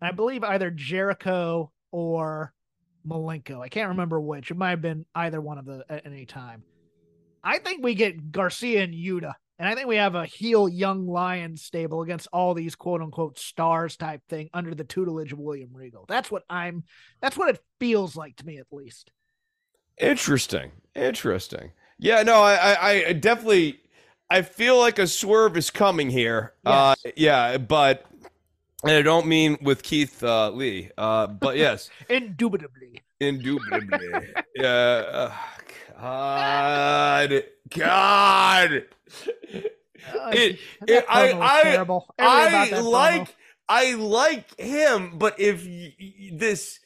and I believe either Jericho or Malenko. I can't remember which. It might have been either one of the at any time. I think we get Garcia and Yuta and I think we have a heel young lion stable against all these quote unquote stars type thing under the tutelage of William Regal. That's what I'm that's what it feels like to me at least. Interesting. Interesting. Yeah, no, I I, I definitely I feel like a swerve is coming here. Uh, yes. Uh yeah, but and I don't mean with Keith uh, Lee. Uh, but yes. Indubitably. Indubitably. yeah. Uh, God. God. Uh, it, it, I, I, I like I like him, but if y- this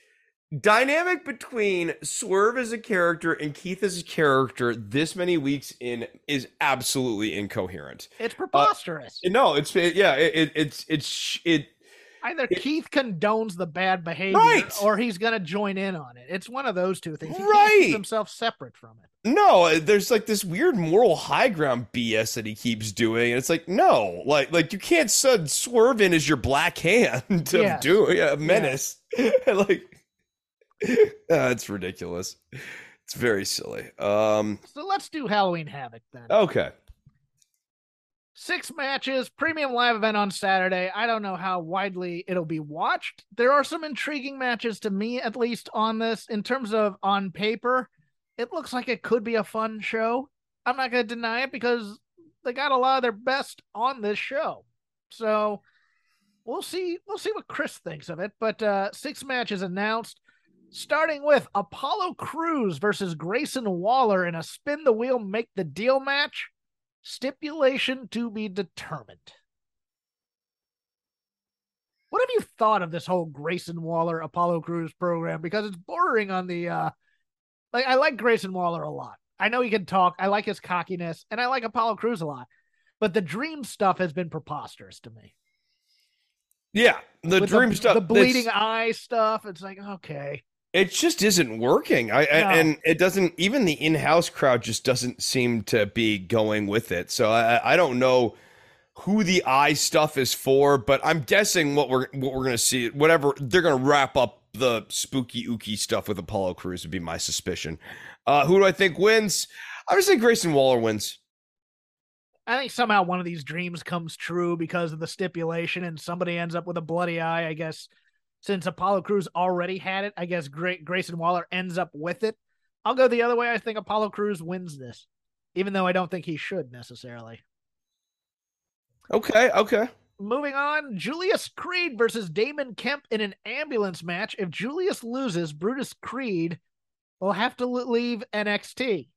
dynamic between Swerve as a character and Keith as a character this many weeks in is absolutely incoherent. It's preposterous. Uh, no, it's it, yeah, it, it's it's it Either it, Keith condones the bad behavior right. or he's going to join in on it. It's one of those two things. He right. himself separate from it. No, there's like this weird moral high ground BS that he keeps doing. And it's like, no, like like you can't swerve in as your black hand to yes. do a menace. Yeah. like that's uh, ridiculous. It's very silly. Um So let's do Halloween Havoc then. Okay. Six matches, premium live event on Saturday. I don't know how widely it'll be watched. There are some intriguing matches to me, at least, on this. In terms of on paper, it looks like it could be a fun show. I'm not going to deny it because they got a lot of their best on this show. So we'll see. We'll see what Chris thinks of it. But uh, six matches announced, starting with Apollo Crews versus Grayson Waller in a spin the wheel, make the deal match. Stipulation to be determined. What have you thought of this whole Grayson Waller Apollo Crews program? Because it's bordering on the uh like I like Grayson Waller a lot. I know he can talk. I like his cockiness, and I like Apollo Crews a lot. But the dream stuff has been preposterous to me. Yeah, the With dream the, stuff, the bleeding eye stuff. It's like okay, it just isn't working. I, no. I, and it doesn't even the in-house crowd just doesn't seem to be going with it. So I, I don't know who the eye stuff is for, but I'm guessing what we're what we're gonna see, whatever they're gonna wrap up the spooky ooky stuff with Apollo Crews would be my suspicion. Uh, who do I think wins? I would say Grayson Waller wins. I think somehow one of these dreams comes true because of the stipulation, and somebody ends up with a bloody eye. I guess since Apollo Crews already had it, I guess Grayson Waller ends up with it. I'll go the other way. I think Apollo Crews wins this, even though I don't think he should necessarily. Okay, okay. moving on, Julius Creed versus Damon Kemp in an ambulance match. If Julius loses, Brutus Creed will have to leave NXT.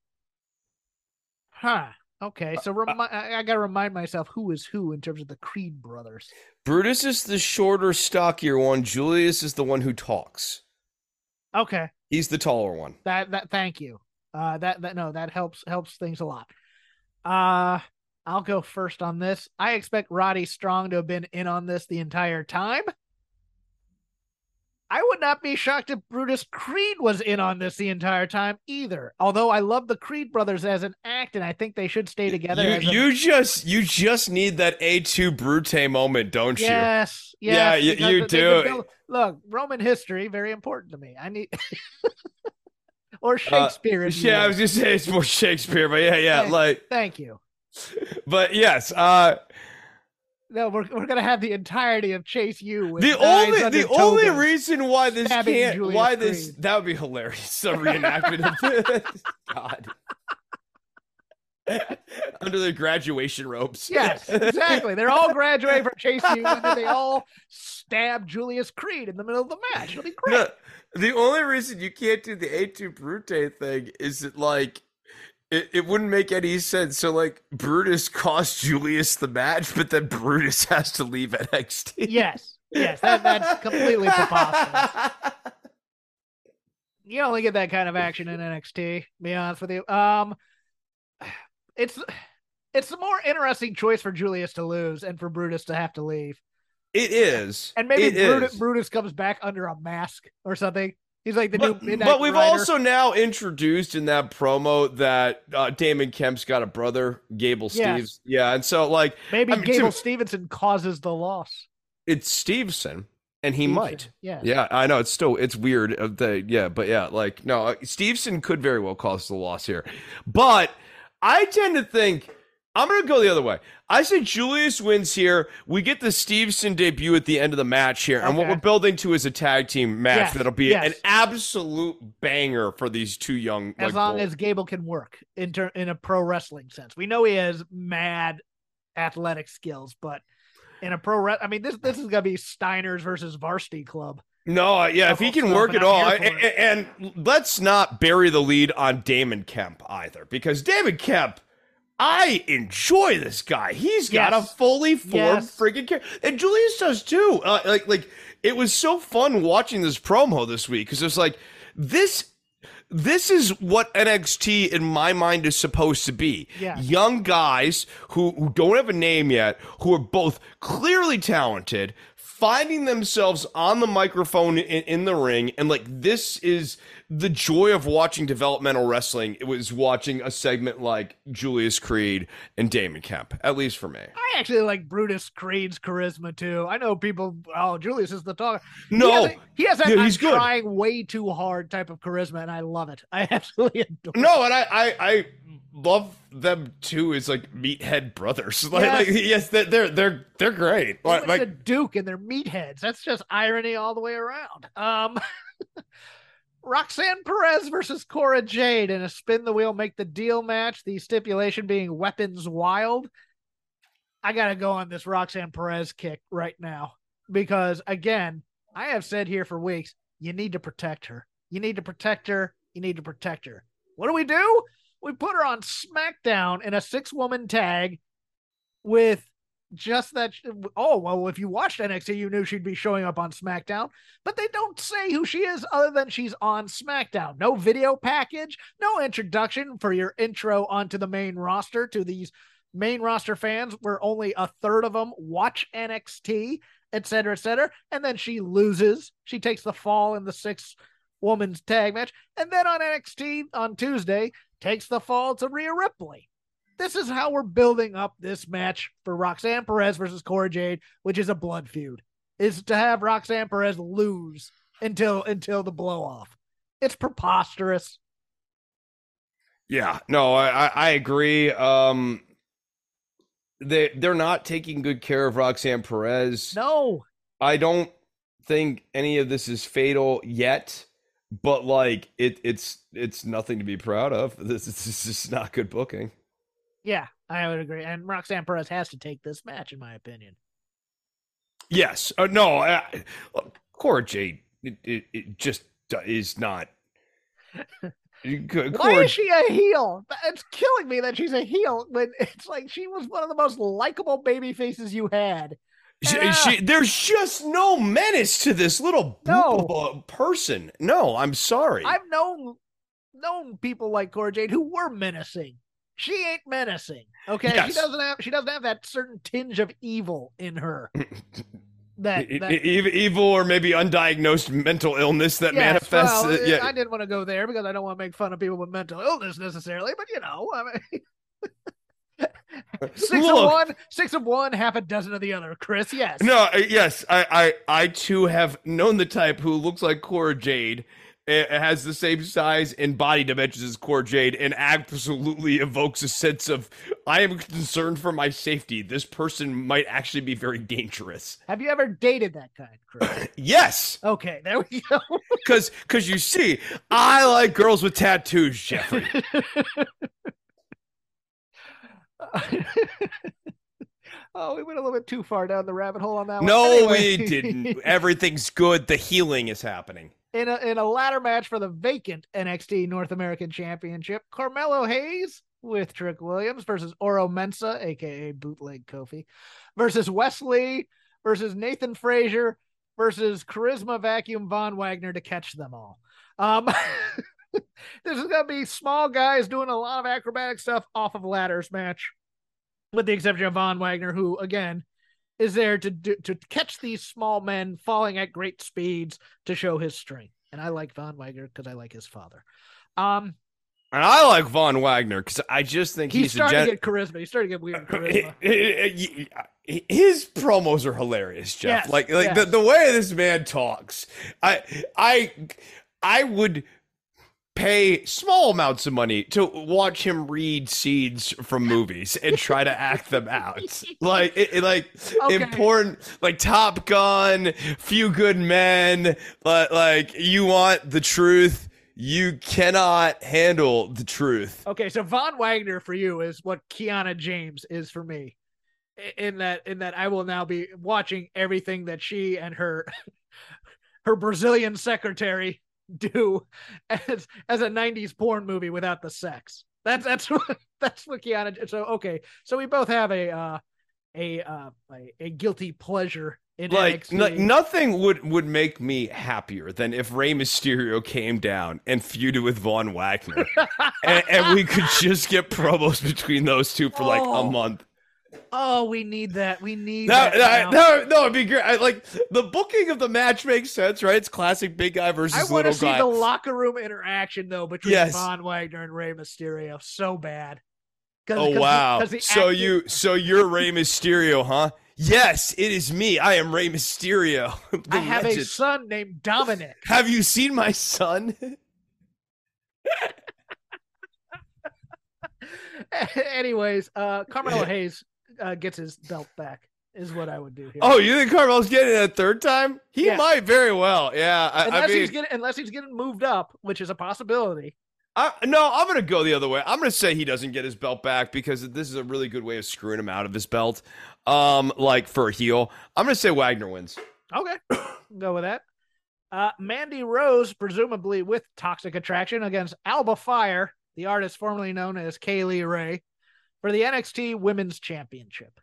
Huh. Okay, so remi- I, I gotta remind myself who is who in terms of the Creed brothers. Brutus is the shorter, stockier one. Julius is the one who talks. Okay, He's the taller one. that that thank you. Uh, that that no, that helps helps things a lot. Uh, I'll go first on this. I expect Roddy Strong to have been in on this the entire time. I would not be shocked if Brutus Creed was in on this the entire time either. Although I love the Creed brothers as an act, and I think they should stay together. You, a- you just you just need that Et tu Brute moment, don't you? yes, yes, Yeah, you- you they- they've been do. Look, Roman history very important to me. I need or Uh, Shakespeare. you Yeah, I was just saying it's more Shakespeare, but yeah, yeah, Yeah. like Thank you. but yes, uh No, we're we're gonna have the entirety of Chase U. With the only the only reason why this can't Julius why this that would be hilarious a reenactment of this god under the graduation ropes Yes, exactly. They're all graduating from Chase U, and then they all stab Julius Creed in the middle of the match. It'll be great. No, the only reason you can't do the Et tu Brute thing is that like it, it wouldn't make any sense. So like Brutus cost Julius the match, but then Brutus has to leave NXT. Yes, yes, that, that's completely preposterous. You only get that kind of action in NXT. Be honest with you, um, it's it's a more interesting choice for Julius to lose and for Brutus to have to leave. It is. And maybe Brutus. Brutus comes back under a mask or something. He's like the But, new Midnight but we've Rider. also now introduced in that promo that uh, Damon Kemp's got a brother, Gable Yes. Steves. Yeah, and so like maybe I mean, Gable Stevenson causes the loss. it's Stevenson, and he might. Yeah. Yeah, I know it's still it's weird. Of the yeah, but yeah, like no, uh, Stevenson could very well cause the loss here, but I tend to think I'm gonna go the other way. I say Julius wins here. We get the Stevenson debut at the end of the match here, and what we're building to is a tag team match Yes, that'll be yes. an absolute banger for these two young. as like, long bulls. as Gable can work in ter- in a pro wrestling sense. We know he has mad athletic skills, but in a pro, I mean, this this is gonna be Steiner's versus Varsity Club. No, uh, yeah, if he can work at all, and- and let's not bury the lead on Damon Kemp either, because Damon Kemp, I enjoy this guy. He's got Yes. a fully formed Yes. freaking character, and Julius does too. Uh, like, like it was so fun watching this promo this week because it's like this. This is what NXT in my mind is supposed to be. Yeah. Young guys who, who don't have a name yet, who are both clearly talented, finding themselves on the microphone in, in the ring. And like, this is the joy of watching developmental wrestling. It was watching a segment like Julius Creed and Damon Kemp, at least for me. I actually like Brutus Creed's charisma too. I know people. Oh, Julius is the talker. He No, has, a- he has that Yeah, I'm he's good. trying way too hard type of charisma, and I love it. I absolutely adore. it. no, and I, I, I love them too is like meathead brothers. Like, Yes. like yes, they're they're they're, they're great. Like, like Duke and their meatheads. That's just irony all the way around. Um, Roxanne Perez versus Cora Jade in a spin the wheel make the deal match. The stipulation being weapons wild. I gotta go on this Roxanne Perez kick right now because again, I have said here for weeks, you need to protect her. You need to protect her. You need to protect her. What do we do? We put her on SmackDown in a six woman tag with just that. Oh, well, if you watched NXT, you knew she'd be showing up on SmackDown, but they don't say who she is other than she's on SmackDown. No video package, no introduction for your intro onto the main roster to these main roster fans where only a third of them watch NXT, et cetera, et cetera. And then she loses. She takes the fall in the six woman's tag match. And then on NXT on Tuesday, takes the fall to Rhea Ripley. This is how we're building up this match for Roxanne Perez versus Cora Jade, which is a blood feud. Is to have Roxanne Perez lose until until the blow off. It's preposterous. Yeah, no, I, I, agree. Um, they they're not taking good care of Roxanne Perez. No, I don't think any of this is fatal yet, but like it, it's it's nothing to be proud of. This, this is just not good booking. Yeah, I would agree. And Roxanne Perez has to take this match, in my opinion. Yes. Uh, no. Uh, Cora Jade, it, it, it just is not. Cora, Why is she a heel? It's killing me that she's a heel when it's like she was one of the most likable baby faces you had. She, she, there's just no menace to this little no. person. No, I'm sorry. I've known known people like Cora Jade who were menacing. She ain't menacing. Okay, yes. she doesn't have she doesn't have that certain tinge of evil in her. that, that evil or maybe undiagnosed mental illness that yes, manifests. Well, uh, yeah. I didn't want to go there because I don't want to make fun of people with mental illness necessarily, but you know, I mean. six Look, of one, six of one, half a dozen of the other. Chris, yes. No, uh, yes, I, I, I too have known the type who looks like Cora Jade, it has the same size and body dimensions as Cora Jade and absolutely evokes a sense of I am concerned for my safety. This person might actually be very dangerous. Have you ever dated that kind, Chris? yes. Okay, there we go. Cause cause you see, I like girls with tattoos, Jeffrey. oh, we went a little bit too far down the rabbit hole on that no, one. No, anyway. we didn't. Everything's good. The healing is happening in a in a ladder match for the vacant NXT North American Championship, Carmelo Hayes with Trick Williams versus Oro Mensah, aka Bootleg Kofi, versus Wes Lee versus Nathan Frazer versus Charisma Vacuum Von Wagner to catch them all. Um, this is gonna be small guys doing a lot of acrobatic stuff off of ladders match, with the exception of Von Wagner, who again is there to do, to catch these small men falling at great speeds to show his strength. And I like Von Wagner because I like his father. Um, and I like Von Wagner because I just think he's, he's starting gen- to get charisma. He's starting to get weird charisma. His promos are hilarious, Jeff. Yes, like, like yes. the, the way this man talks, I, I, I would pay small amounts of money to watch him read scenes from movies and try to act them out. Like, it, like okay. important, like Top Gun, Few Good Men. But like, you want the truth. You cannot handle the truth. Okay, so Von Wagner for you is what Kiana James is for me. In that, in that, I will now be watching everything that she and her, her Brazilian secretary do as as a 90s porn movie without the sex. That's that's what that's what Kiana so okay. So we both have a uh a uh a, a guilty pleasure in like n- nothing would would make me happier than if Rey Mysterio came down and feuded with Von Wagner, and, and, we could just get promos between those two for like oh, a month. Oh, we need that. We need no, that. No, no, no, it'd be great. I, like the booking of the match makes sense, right? It's classic big guy versus little guy. I want to see the locker room interaction though between yes. Von Wagner and Rey Mysterio. So bad. oh cause wow! So you, so you're Rey Mysterio, huh? Yes, it is me. I am Rey Mysterio. I have legend. a son named Dominic. have you seen my son? Anyways, uh Carmelo Hayes uh, gets his belt back is what I would do here. Oh, you think Carmelo's getting it a third time? He yeah. might very well. Yeah, I, unless I mean, he's getting unless he's getting moved up, which is a possibility. I, no, I'm going to go the other way. I'm going to say he doesn't get his belt back because this is a really good way of screwing him out of his belt. Um, like for a heel, I'm going to say Wagner wins. Okay, go with that. Uh, Mandy Rose, presumably with Toxic Attraction, against Alba Fyre, the artist formerly known as Kay Lee Ray for the NXT Women's Championship.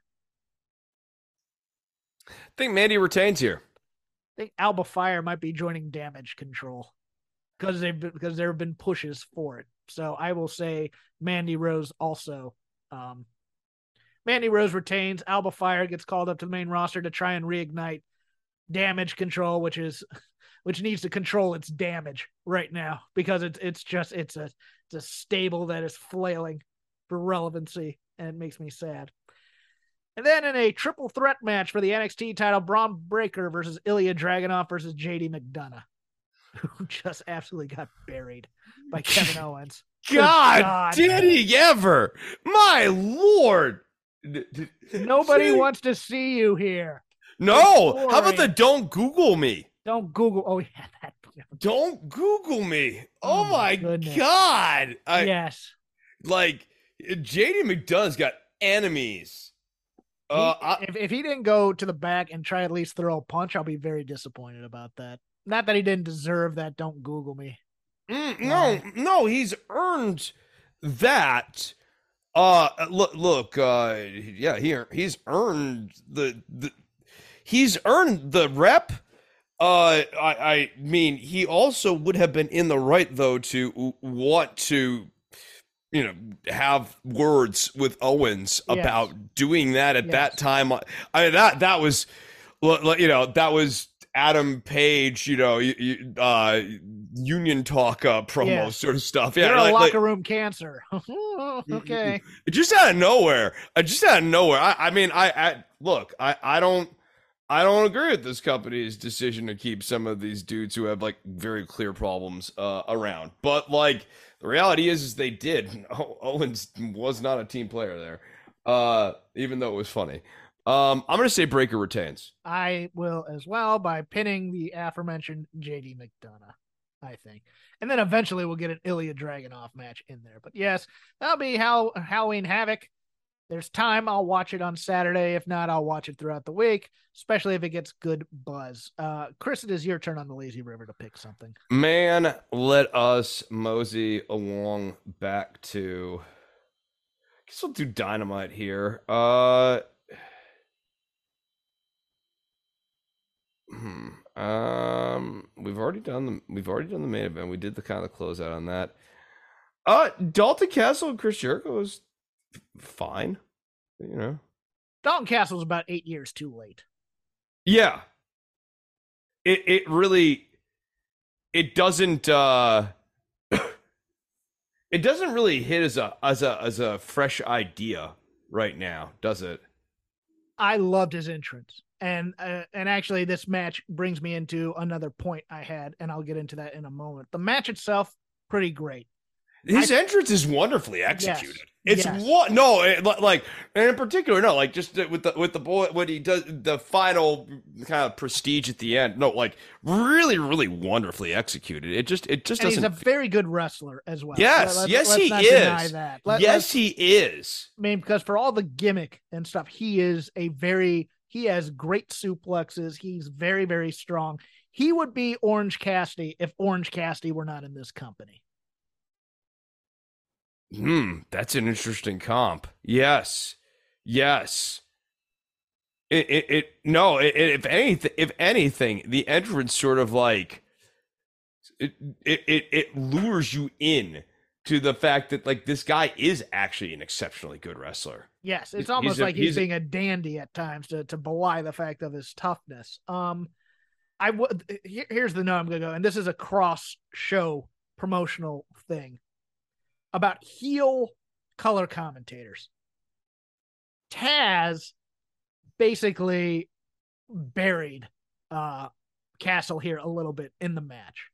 I think Mandy retains here. I think Alba Fyre might be joining Damage Control because they've been, because there have been pushes for it. So I will say Mandy Rose also. Um, Mandy Rose retains. Alba Fyre gets called up to the main roster to try and reignite Damage Control, which is which needs to control its damage right now because it's it's just it's a it's a stable that is flailing relevancy, and it makes me sad. And then in a triple threat match for the NXT title, Bron Breakker versus Ilja Dragunov versus JD McDonagh, who just absolutely got buried by Kevin Owens. God, God, did he ever? My lord. Nobody wants to see you here. No. How about the don't Google me? Don't Google. Oh, yeah, that. Don't Google me. Oh, oh my God. I, yes. Like, JD McDonagh's got enemies Uh, I, if, if he didn't go to the back and try at least throw a punch, I'll be very disappointed about that. Not that he didn't deserve that. Don't Google me. mm, no, no, he's earned that. Uh, look, look, uh, yeah, he he's earned the, the he's earned the rep. Uh, I, I mean, he also would have been in the right though to want to, you know, have words with Owens Yes. about doing that at Yes. that time. I mean, that that was, you know, that was Adam Page, you know, uh, union talk uh, promo sort of stuff. Yeah, You're like- a like- locker room cancer. okay. just out of nowhere. Just out of nowhere. I, I mean, I, I look, I, I don't, I don't agree with this company's decision to keep some of these dudes who have like very clear problems uh, around. But like the reality is, is they did. Owens was not a team player there, uh, even though it was funny. Um, I'm gonna say Breakker retains. I will as well by pinning the aforementioned JD McDonagh, I think. And then eventually we'll get an Ilja Dragunov match in there. But yes, that'll be how Halloween Havoc. There's time. I'll watch it on Saturday. If not, I'll watch it throughout the week, especially if it gets good buzz. Uh, Chris, it is your turn on the Lazy River to pick something. Man, let us mosey along back to. I guess we'll do dynamite here. Uh. Hmm. Um. We've already done the. We've already done the main event. We did the kind of closeout on that. Uh, Dalton Castle and Chris Jericho f- fine. You know. Dalton Castle's about eight years too late. Yeah. It it really it doesn't uh it doesn't really hit as a as a as a fresh idea right now, does it? I loved his entrance. And uh, and actually this match brings me into another point I had and I'll get into that in a moment. The match itself pretty great. His entrance is wonderfully executed. It's yes. what no, it, like and in particular, no, like just with the with the boy when he does the final kind of prestige at the end. No, like really, really wonderfully executed. It just it just And doesn't. He's a very good wrestler as well. Yes, Let- yes, he is. Let- yes, he is. I mean, because for all the gimmick and stuff, he is a very he has great suplexes. He's very, very strong. He would be Orange Cassidy if Orange Cassidy were not in this company. Hmm, that's an interesting comp. Yes, yes. It, it, it no. It, if anything, if anything, the entrance sort of like it, it, it, it lures you in to the fact that like this guy is actually an exceptionally good wrestler. Yes, it's He's- almost he's a- like he's, he's a- being a dandy at times to to belie the fact of his toughness. Um, I would here, here's the note I'm gonna go, and this is a cross show promotional thing about heel color commentators. Taz basically buried uh Castle here a little bit in the match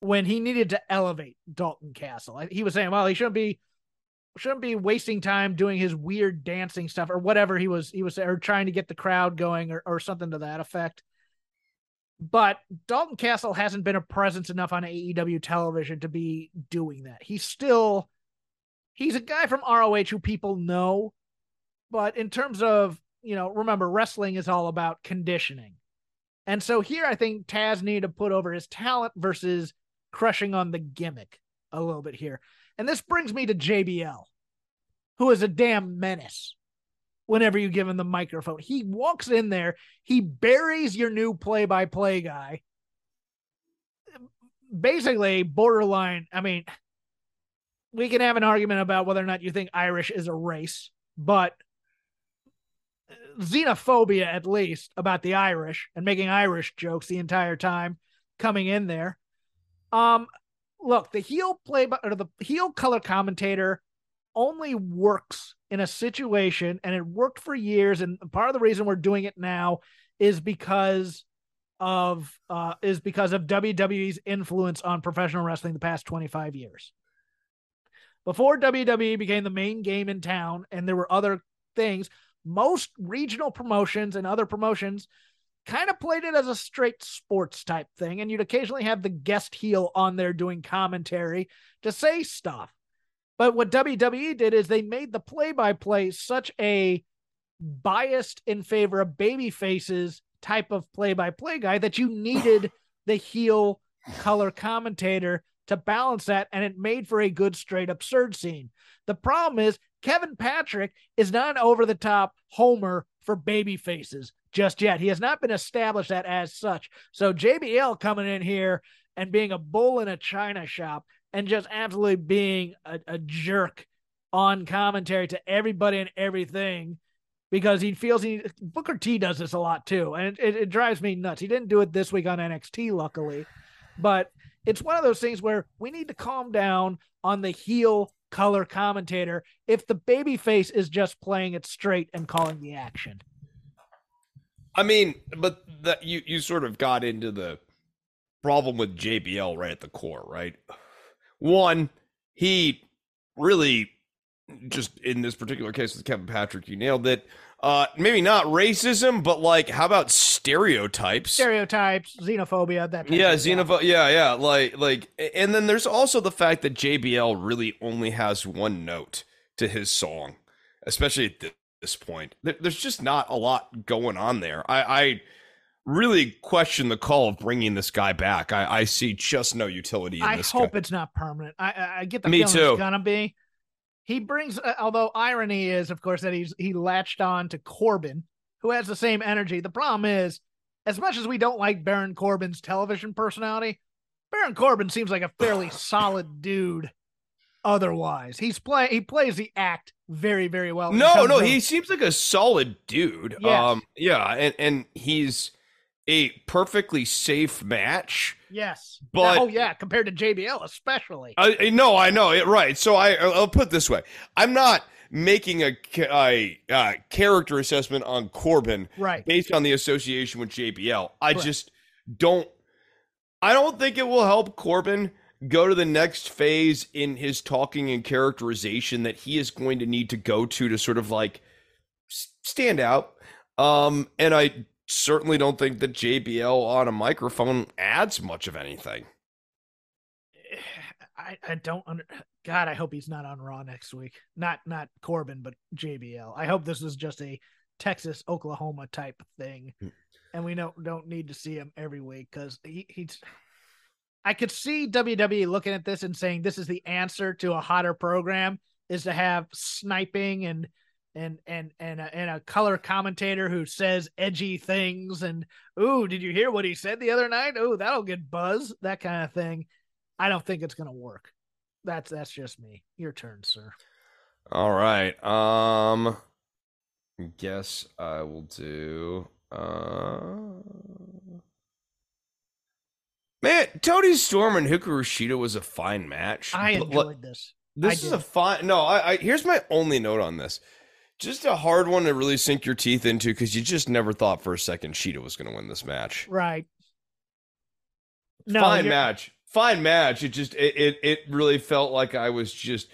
when he needed to elevate Dalton Castle. He was saying, well, he shouldn't be shouldn't be wasting time doing his weird dancing stuff or whatever he was he was or trying to get the crowd going or, or something to that effect. But Dalton Castle hasn't been a presence enough on AEW television to be doing that. He's still he's a guy from ROH who people know, but in terms of, you know, remember wrestling is all about conditioning. And so here I think Taz needed to put over his talent versus crushing on the gimmick a little bit here. And this brings me to JBL, who is a damn menace whenever you give him the microphone. He walks in there, he buries your new play by play guy. Basically, borderline. I mean, we can have an argument about whether or not you think Irish is a race, but xenophobia, at least, about the Irish and making Irish jokes the entire time coming in there. Um, look, the heel play or the heel color commentator only works in a situation, and it worked for years. And part of the reason we're doing it now is because of uh is because of WWE's influence on professional wrestling the past 25 years. Before WWE became the main game in town and there were other things, most regional promotions and other promotions kind of played it as a straight sports type thing and you'd occasionally have the guest heel on there doing commentary to say stuff. But what WWE did is they made the play by play such a biased in favor of baby faces type of play-by-play guy that you needed the heel color commentator to balance that and it made for a good straight absurd scene. The problem is Kevin Patrick is not an over the top homer for baby faces just yet. He has not been established that as such. So JBL coming in here and being a bull in a china shop and just absolutely being a, a jerk on commentary to everybody and everything because he feels he Booker T does this a lot too, and it, it, drives me nuts. He didn't do it this week on NXT, luckily, but it's one of those things where we need to calm down on the heel color commentator if the baby face is just playing it straight and calling the action. I mean, but that you you sort of got into the problem with JBL right at the core, right? One, he really just in this particular case with Kevin Patrick, you nailed it. Uh, maybe not racism, but like, how about stereotypes? Stereotypes, xenophobia, that. Yeah, xenophobia. Yeah, yeah. Like, like, and then there's also the fact that JBL really only has one note to his song, especially at this point. There's just not a lot going on there. I, I really question the call of bringing this guy back. I, I see just no utility in I this. I hope guy. it's not permanent. I, I get the Me feeling too. it's gonna be he brings uh, although irony is of course that he's he latched on to corbin who has the same energy. The problem is as much as we don't like baron corbin's television personality baron corbin seems like a fairly solid dude otherwise. He's play he plays the act very very well no no he seems like a solid dude. Yes. um yeah and and he's a perfectly safe match. Yes. But oh yeah, compared to JBL especially. I no, I know it right. So I I'll put this way. I'm not making a, a uh, character assessment on Corbin right. based on the association with JBL. I Correct. just don't I don't think it will help Corbin go to the next phase in his talking and characterization that he is going to need to go to to sort of like stand out. Um and I certainly don't think that JBL on a microphone adds much of anything. I, I don't under God, I hope he's not on Raw next week. Not not Corbin, but JBL. I hope this is just a Texas, Oklahoma type thing. Hmm. And we don't don't need to see him every week because he, he's I could see WWE looking at this and saying this is the answer to a hotter program is to have sniping and and and and a, and a color commentator who says edgy things. And ooh did you hear what he said the other night? Oh that'll get buzz that kind of thing. I don't think it's going to work. That's that's just me. Your turn sir. All right um guess i will do uh man toni storm and hikaru was a fine match. I enjoyed this. This is a fine no I, I here's my only note on this just a hard one to really sink your teeth into because you just never thought for a second Shida was going to win this match. Right. No, fine you're... match, fine match. It just it, it, it really felt like I was just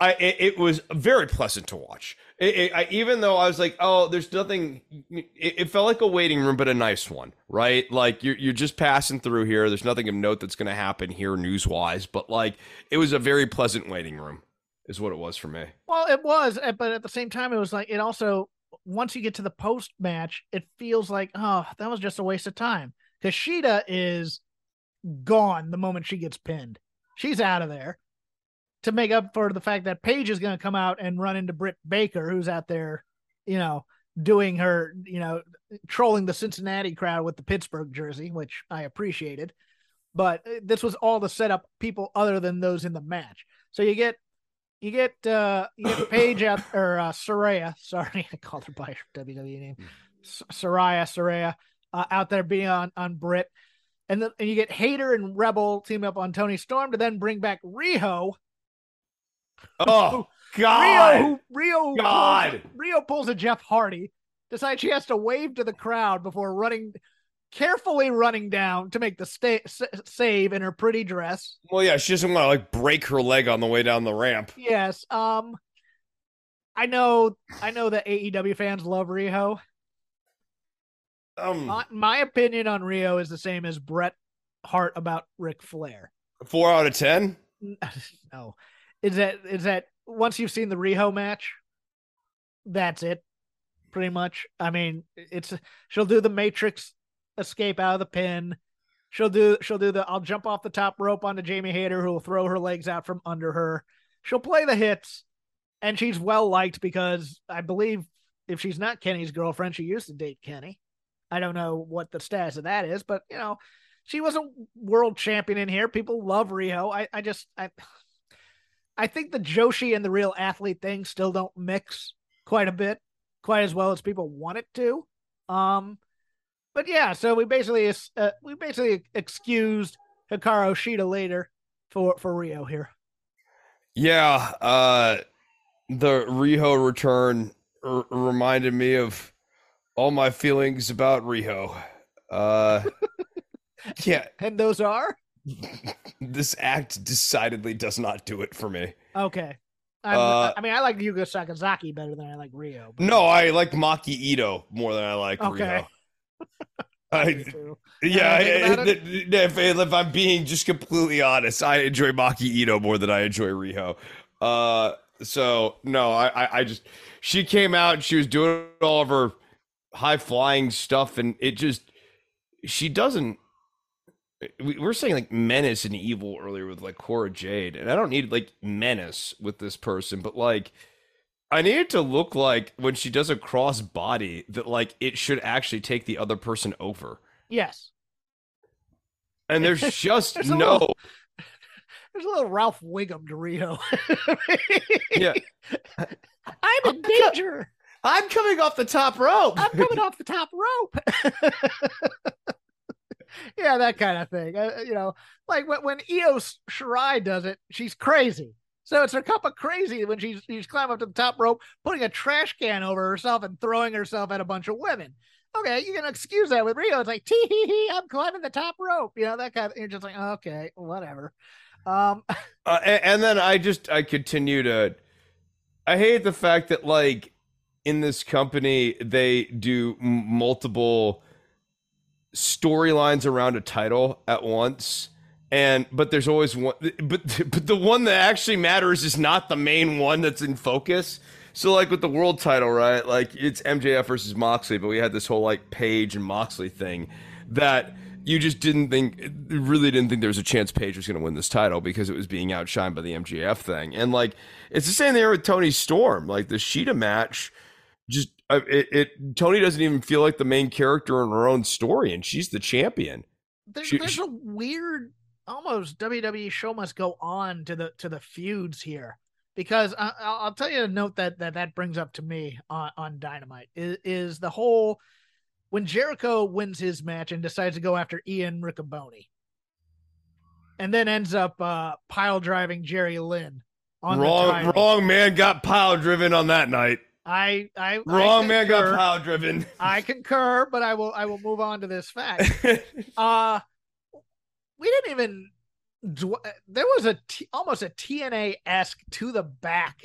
I it, it was very pleasant to watch. It, it, I, even though I was like, oh, there's nothing. It, felt like a waiting room, but a nice one, right? Like you're you're just passing through here. There's nothing of note that's going to happen here news wise, but like it was a very pleasant waiting room is what it was for me. Well, it was, eh, but at the same time, it was like it also once you get to the post match, it feels like oh, that was just a waste of time because Shida is gone the moment she gets pinned. She's out of there to make up for the fact that Paige is going to come out and run into Britt Baker, who's out there, you know, doing her, you know, trolling the Cincinnati crowd with the Pittsburgh jersey, which I appreciated. But eh, this was all to set up people other than those in the match. So you get you get uh you get Paige out or uh Saraya. Sorry, I called her by her WWE name. Soraya, Soraya, uh, out there being on on Britt. And, then and you get Hayter and Rebel team up on Toni Storm to then bring back Riho. Oh God! Riho, who, Riho, God! Riho pulls a Jeff Hardy. Decides she has to wave to the crowd before running carefully running down to make the sta- save in her pretty dress. Well, yeah, she doesn't want to like break her leg on the way down the ramp. Yes. Um, I know, I know that AEW fans love Riho. Um, my, my opinion on Riho is the same as Bret Hart about Ric Flair. Four out of ten. no, is that is that once you've seen the Riho match, that's it. pretty much. I mean, it's she'll do the Matrix escape out of the pin. She'll do she'll do the I'll jump off the top rope onto Jamie Hayter, who will throw her legs out from under her. She'll play the hits, and she's well liked because I believe if she's not Kenny's girlfriend, she used to date Kenny. I don't know what the status of that is, but you know, she was a world champion in here. People love Riho. I, I just I I think the Joshi and the real athlete thing still don't mix quite a bit, quite as well as people want it to. Um, but yeah, so we basically uh, we basically excused Hikaru Shida later for for Riho here. Yeah, uh, the Riho return r- reminded me of all my feelings about Riho. Uh, yeah, and those are this act decidedly does not do it for me. Okay. Uh, i mean, I like Yuka Sakazaki better than I like Riho. But... No, I like Maki Ito more than I like okay. Riho. I, yeah, if, if, I'm being just completely honest, I enjoy Maki Ito more than I enjoy Riho. Uh, so no, I, I, I just she came out and she was doing all of her high flying stuff, and it just she doesn't we were saying like menace and evil earlier with like Cora Jade, and I don't need like menace with this person, but like I need it to look like when she does a cross body that like it should actually take the other person over. Yes. And there's just there's no. Little, there's a little Ralph Wiggum to Riho. yeah. I'm in danger. I'm coming off the top rope. I'm coming off the top rope yeah, that kind of thing. Uh, you know, like when, when Io Shirai does it, she's crazy. So it's a cup of crazy when she's she's climbing up to the top rope, putting a trash can over herself and throwing herself at a bunch of women. Okay, you can excuse that with Riho. It's like tee hee hee, I'm climbing the top rope. You know that kind of. You're just like okay, whatever. Um, uh, and, and then I just I continue to. I hate the fact that like in this company they do multiple storylines around a title at once and but there's always one but but the one that actually matters is not the main one that's in focus. So like with the world title right like it's mjf versus moxley but we had this whole like page and moxley thing that you just didn't think really didn't think there was a chance page was going to win this title because it was being outshined by the mjf thing. And like it's the same there with Toni storm. Like the Shida match just uh, it, it, Toni doesn't even feel like the main character in her own story, and she's the champion. There, she, there's she, a weird, almost WWE show must go on to the to the feuds here because I, will tell you a note that that that brings up to me on on Dynamite is, is the whole when Jericho wins his match and decides to go after Ian Riccaboni, and then ends up uh, pile driving Jerry Lynn. On wrong, wrong man got pile driven on that night. I I wrong I man got pile driven. I concur, but I will I will move on to this fact. uh we didn't even uh, there was a t- almost a TNA esque to the back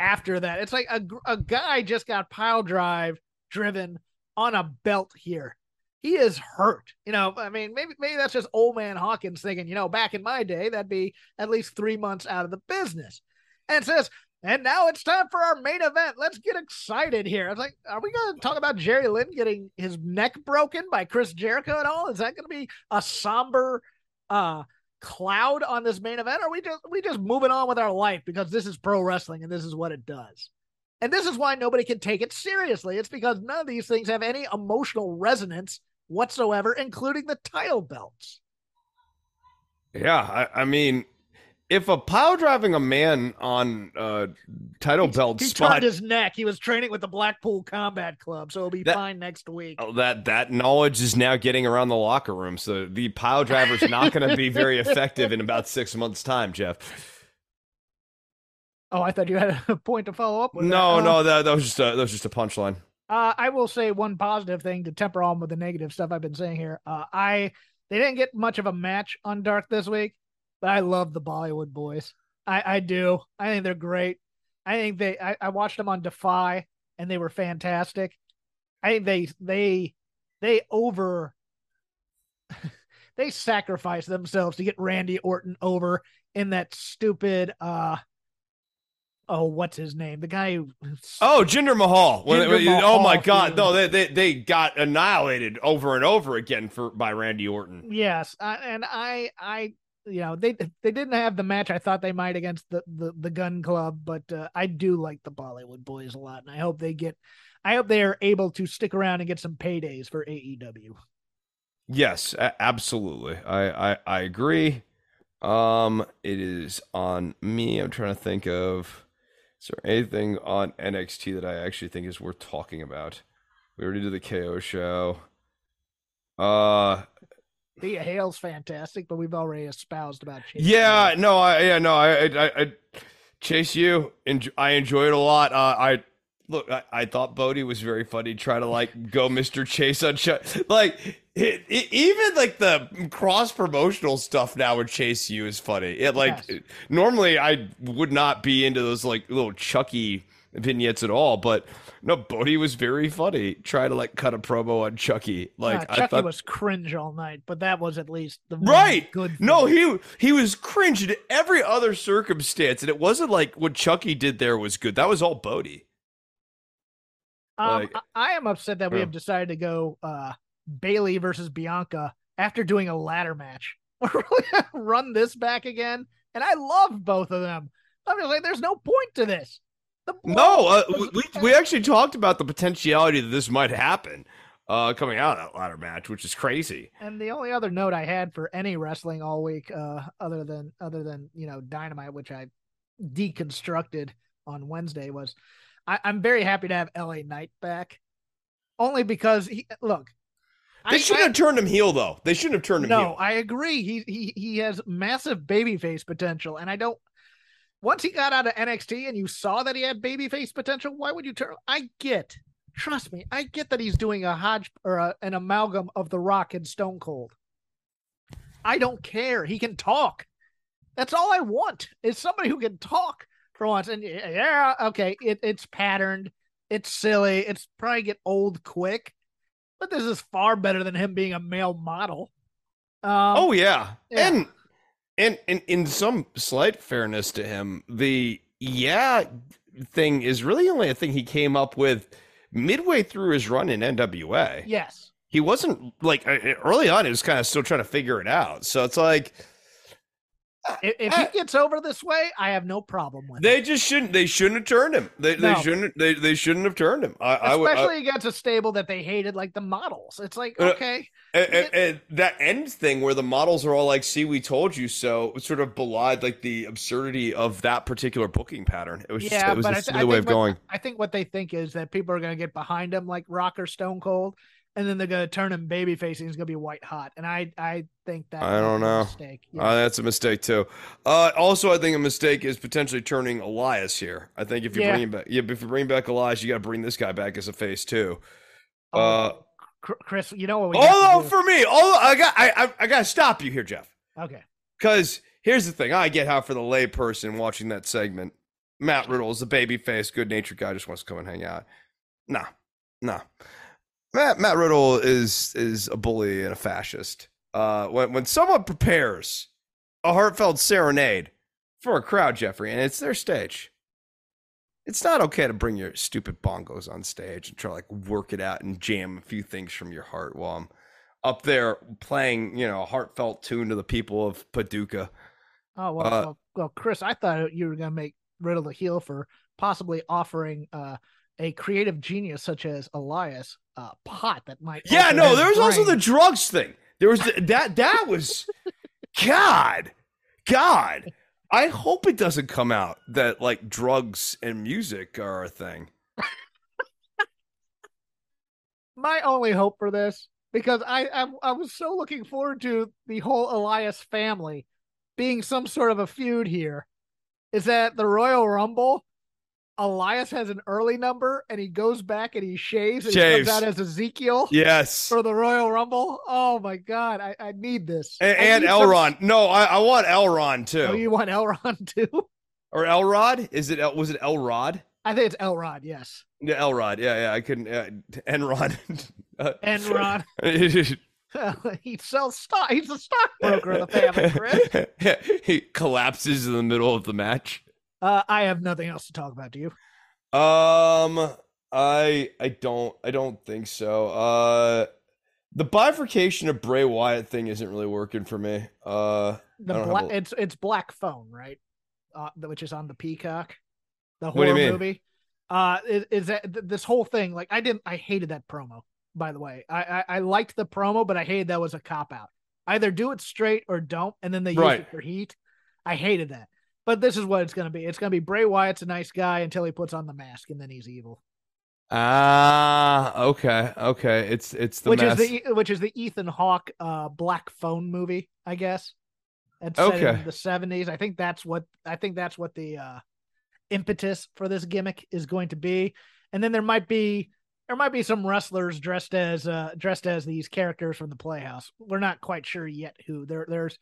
after that. It's like a a guy just got pile drive driven on a belt here. He is hurt. You know, I mean, maybe maybe that's just old man Hawkins thinking, you know, back in my day, that'd be at least three months out of the business. And says and now it's time for our main event. Let's get excited here. I was like, are we going to talk about Jerry Lynn getting his neck broken by Chris Jericho at all? Is that going to be a somber uh, cloud on this main event? Or are we just we just moving on with our life because this is pro wrestling and this is what it does? And this is why nobody can take it seriously. It's because none of these things have any emotional resonance whatsoever, including the title belts. Yeah, I, I mean, if a pile driving a man on uh title belt he spot, turned his neck. He was training with the Blackpool Combat Club, so he'll be that, fine next week. Oh, that that knowledge is now getting around the locker room. So the pile driver is not going to be very effective in about six months' time, Jeff. Oh, I thought you had a point to follow up with. No, that. no, that, that was just a, that was just a punchline. Uh, I will say one positive thing to temper all with the negative stuff I've been saying here. Uh, I they didn't get much of a match on Dark this week. But I love the Bollywood boys. I, I do. I think they're great. I think they I, I watched them on Defy and they were fantastic. I think they they they over they sacrificed themselves to get Randy Orton over in that stupid uh oh, what's his name? The guy who. Oh, Jinder Mahal. Jinder when- oh my God! dude. No, they, they they got annihilated over and over again for by Randy Orton. Yes, I, and I, I, you know, they they didn't have the match I thought they might against the the, the Gunn Club, but uh, I do like the Bollywood Boys a lot, and I hope they get, I hope they are able to stick around and get some paydays for AEW. Yes, absolutely. I, I I agree. Um, it is on me. I'm trying to think of is there anything on NXT that I actually think is worth talking about. We already did the KO show. Uh, Thea Hail's fantastic, but we've already espoused about Chase. yeah, no, I yeah, no, I I, I Chase U. Enjoy, I enjoy it a lot. Uh, I look, I, I thought Bodie was very funny. Try to like go Mr. Chase on show, like it, it, even like the cross promotional stuff now with Chase U is funny. It like Yes. normally I would not be into those like little Chucky vignettes at all, but no, Bodie was very funny. Try to like cut a promo on Chucky. Like I Chucky thought was cringe all night, but that was at least the Right. good. No, he he was cringe in every other circumstance, and it wasn't like what Chucky did there was good. That was all Bodie. Um, Like- I, I am upset that we have decided to go uh, Bayley versus Bianca after doing a ladder match. We're really gonna run this back again, and I love both of them. I'm just like, there's no point to this. No, uh, we we actually talked about the potentiality that this might happen uh, coming out of that ladder match, which is crazy. And the only other note I had for any wrestling all week, uh, other than other than you know Dynamite, which I deconstructed on Wednesday, was I, I'm very happy to have LA Knight back, only because he look. They I- shouldn't I- have turned him heel though. They shouldn't have turned him no, heel. I agree. He he he has massive babyface potential, and I don't. Once he got out of NXT and you saw that he had babyface potential, why would you turn? I get, trust me, I get that he's doing a hodge or a, an amalgam of The Rock and Stone Cold. I don't care. He can talk. That's all I want is somebody who can talk for once. And yeah, okay, it, it's patterned, it's silly, it's probably get old quick, but this is far better than him being a male model. Um, oh yeah. yeah. and and and in some slight fairness to him, the yeah thing is really only a thing he came up with midway through his run in NWA. yes. he wasn't like uh, early on he was kind of still trying to figure it out so it's like If, if he gets over this way, I have no problem with it. they just shouldn't they shouldn't have turned him. They, they shouldn't they, they shouldn't have turned him. I, Especially I, against a stable that they hated, like the models. It's like, Uh, okay, and, and- and that end thing where the models are all like see we told you so sort of belied like the absurdity of that particular booking pattern. It was just yeah, it was but a I, th- silly way of what, going. I think what they think is that people are going to get behind him like Rock or Stone Cold, and then they're going to turn him babyface, and he's going to be white hot. And I, I think that I don't know. mistake. Yeah. Uh, that's a mistake too. Uh, also, I think a mistake is potentially turning Elias here. I think if you Yeah. bring back, yeah, if you bring back Elias, you got to bring this guy back as a face too. Oh, uh, Chris, you know what we Although for me, although I got I, I I gotta stop you here, Jeff. okay, Because here's the thing: I get how for the layperson watching that segment, Matt Riddle is a baby face, good natured guy, just wants to come and hang out. Nah, nah. Matt Matt Riddle is is a bully and a fascist. Uh, when when someone prepares a heartfelt serenade for a crowd, Jeffrey, and it's their stage. It's not okay to bring your stupid bongos on stage and try to like work it out and jam a few things from your heart while I'm up there playing, you know, a heartfelt tune to the people of Paducah. oh well, Uh, well, well, Chris, I thought you were going to make Riddle the heel for possibly offering uh, a creative genius such as Elias a pot that might. Yeah, no, there was also the drugs thing. There was the, that that was God, God. I hope it doesn't come out that like drugs and music are a thing. my only hope for this because I, I I was so looking forward to the whole Elias family being some sort of a feud here. Is that the Royal Rumble? Elias has an early number and he goes back and he shaves and Shaves. he comes out as Ezekiel Yes. for the Royal Rumble. Oh my god, I, I need this. And, and need some- Elron. No, I, I want Elron too. Oh, you want Elrond too? or Elrod? Is it? El, was it Elrod? I think it's Elrod. Yes, Yeah, Elrod. Yeah, yeah. I couldn't. Uh, Enron. Uh, Enron. he sells stock. He's a stockbroker of the family, Chris. he collapses in the middle of the match. Uh, I have nothing else to talk about. Do you? Um, I I don't I don't think so. Uh, the bifurcation of Bray Wyatt thing isn't really working for me. Uh, The I don't black have a- it's it's Black Phone, right? Uh, which is on the Peacock, the horror movie. Uh, is, is that th- this whole thing? Like, I didn't. I hated that promo. By the way, I I, I liked the promo, but I hated that was a cop out. Either do it straight or don't, and then they use Right. it for heat. I hated that. But this is what it's going to be. It's going to be Bray Wyatt's a nice guy until he puts on the mask, and then he's evil. Ah, okay, okay. It's it's the which mess. is the which is the Ethan Hawke uh Black Phone movie, I guess. It's set Okay. in the seventies. I think that's what I think that's what the uh impetus for this gimmick is going to be. And then there might be there might be some wrestlers dressed as uh dressed as these characters from the Playhouse. We're not quite sure yet who. There there's uh,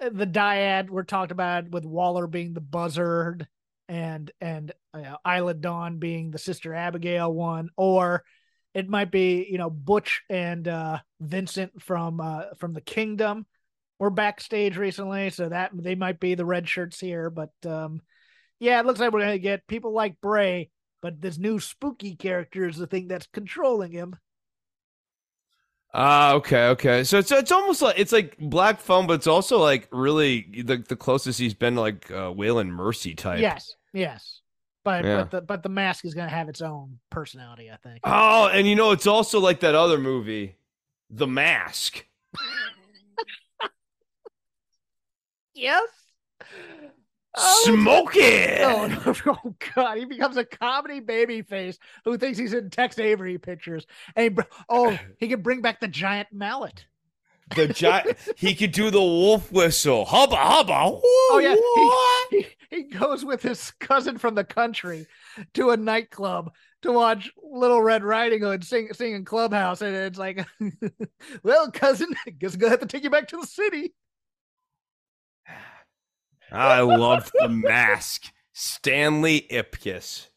the dyad we're talked about with Waller being the buzzard and and uh, Isla Dawn being the sister Abigail one, or it might be you know Butch and uh, Vincent from uh, from the Kingdom were backstage recently, so that they might be the red shirts here. But um, yeah, it looks like we're gonna get people like Bray, but this new spooky character is the thing that's controlling him. Ah, okay, okay. So it's it's almost like it's like Black Phone, but it's also like really the the closest he's been to like uh, Waylon Mercy type. Yes, yes, but Yeah. but the but the mask is gonna have its own personality, I think. Oh, and you know it's also like that other movie, The Mask. yes. Oh, Smoke it. Oh, no, oh God! He becomes a comedy baby face who thinks he's in Tex Avery pictures, and he, oh, he can bring back the giant mallet. The giant. he could do the wolf whistle. Hubba hubba. Oh yeah, he, he, he goes with his cousin from the country to a nightclub to watch Little Red Riding Hood sing sing in Clubhouse, and it's like, well, cousin, I guess I'm gonna have to take you back to the city. I loved The Mask. Stanley Ipkiss.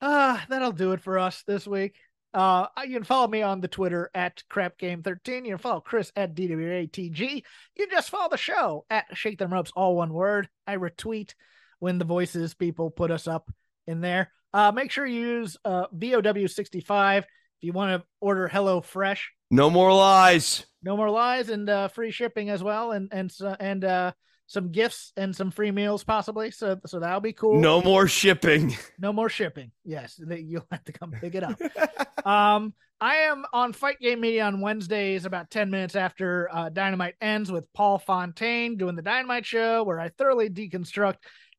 Ah, that'll do it for us this week. Uh, you can follow me on the Twitter at crapgame13. You can follow Chris at DWATG. You can just follow the show at Shake Them Ropes, all one word. I retweet when the voices people put us up in there. Uh, make sure you use uh, VOW65 if you want to order HelloFresh. No more lies. No more lies and uh, free shipping as well, and and so- and uh, some gifts and some free meals possibly. So so that'll be cool. No more shipping. No more shipping. Yes, you'll have to come pick it up. um, I am on Fight Game Media on Wednesdays, about ten minutes after uh, Dynamite ends, with Paul Fontaine doing the Dynamite show, where I thoroughly deconstruct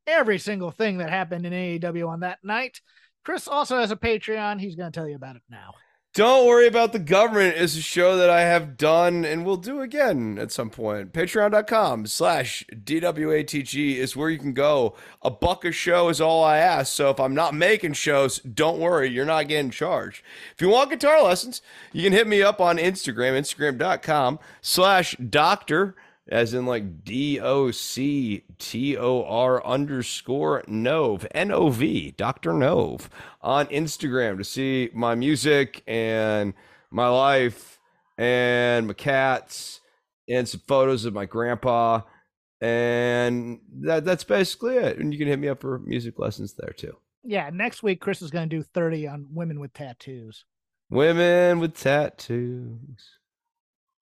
every single thing that happened in AEW on that night. Chris also has a Patreon. He's going to tell you about it now. Don't worry about the government is a show that I have done and will do again at some point. Patreon.com slash DWATG is where you can go. A buck a show is all I ask. So if I'm not making shows, don't worry, you're not getting charged. If you want guitar lessons, you can hit me up on Instagram, Instagram.com slash doctor, as in like D O C T O R underscore Nove, N O V, Dr. Nove, on Instagram to see my music and my life and my cats and some photos of my grandpa. And that, that's basically it. And you can hit me up for music lessons there too. Yeah, next week Chris is going to do thirty on women with tattoos. Women with tattoos.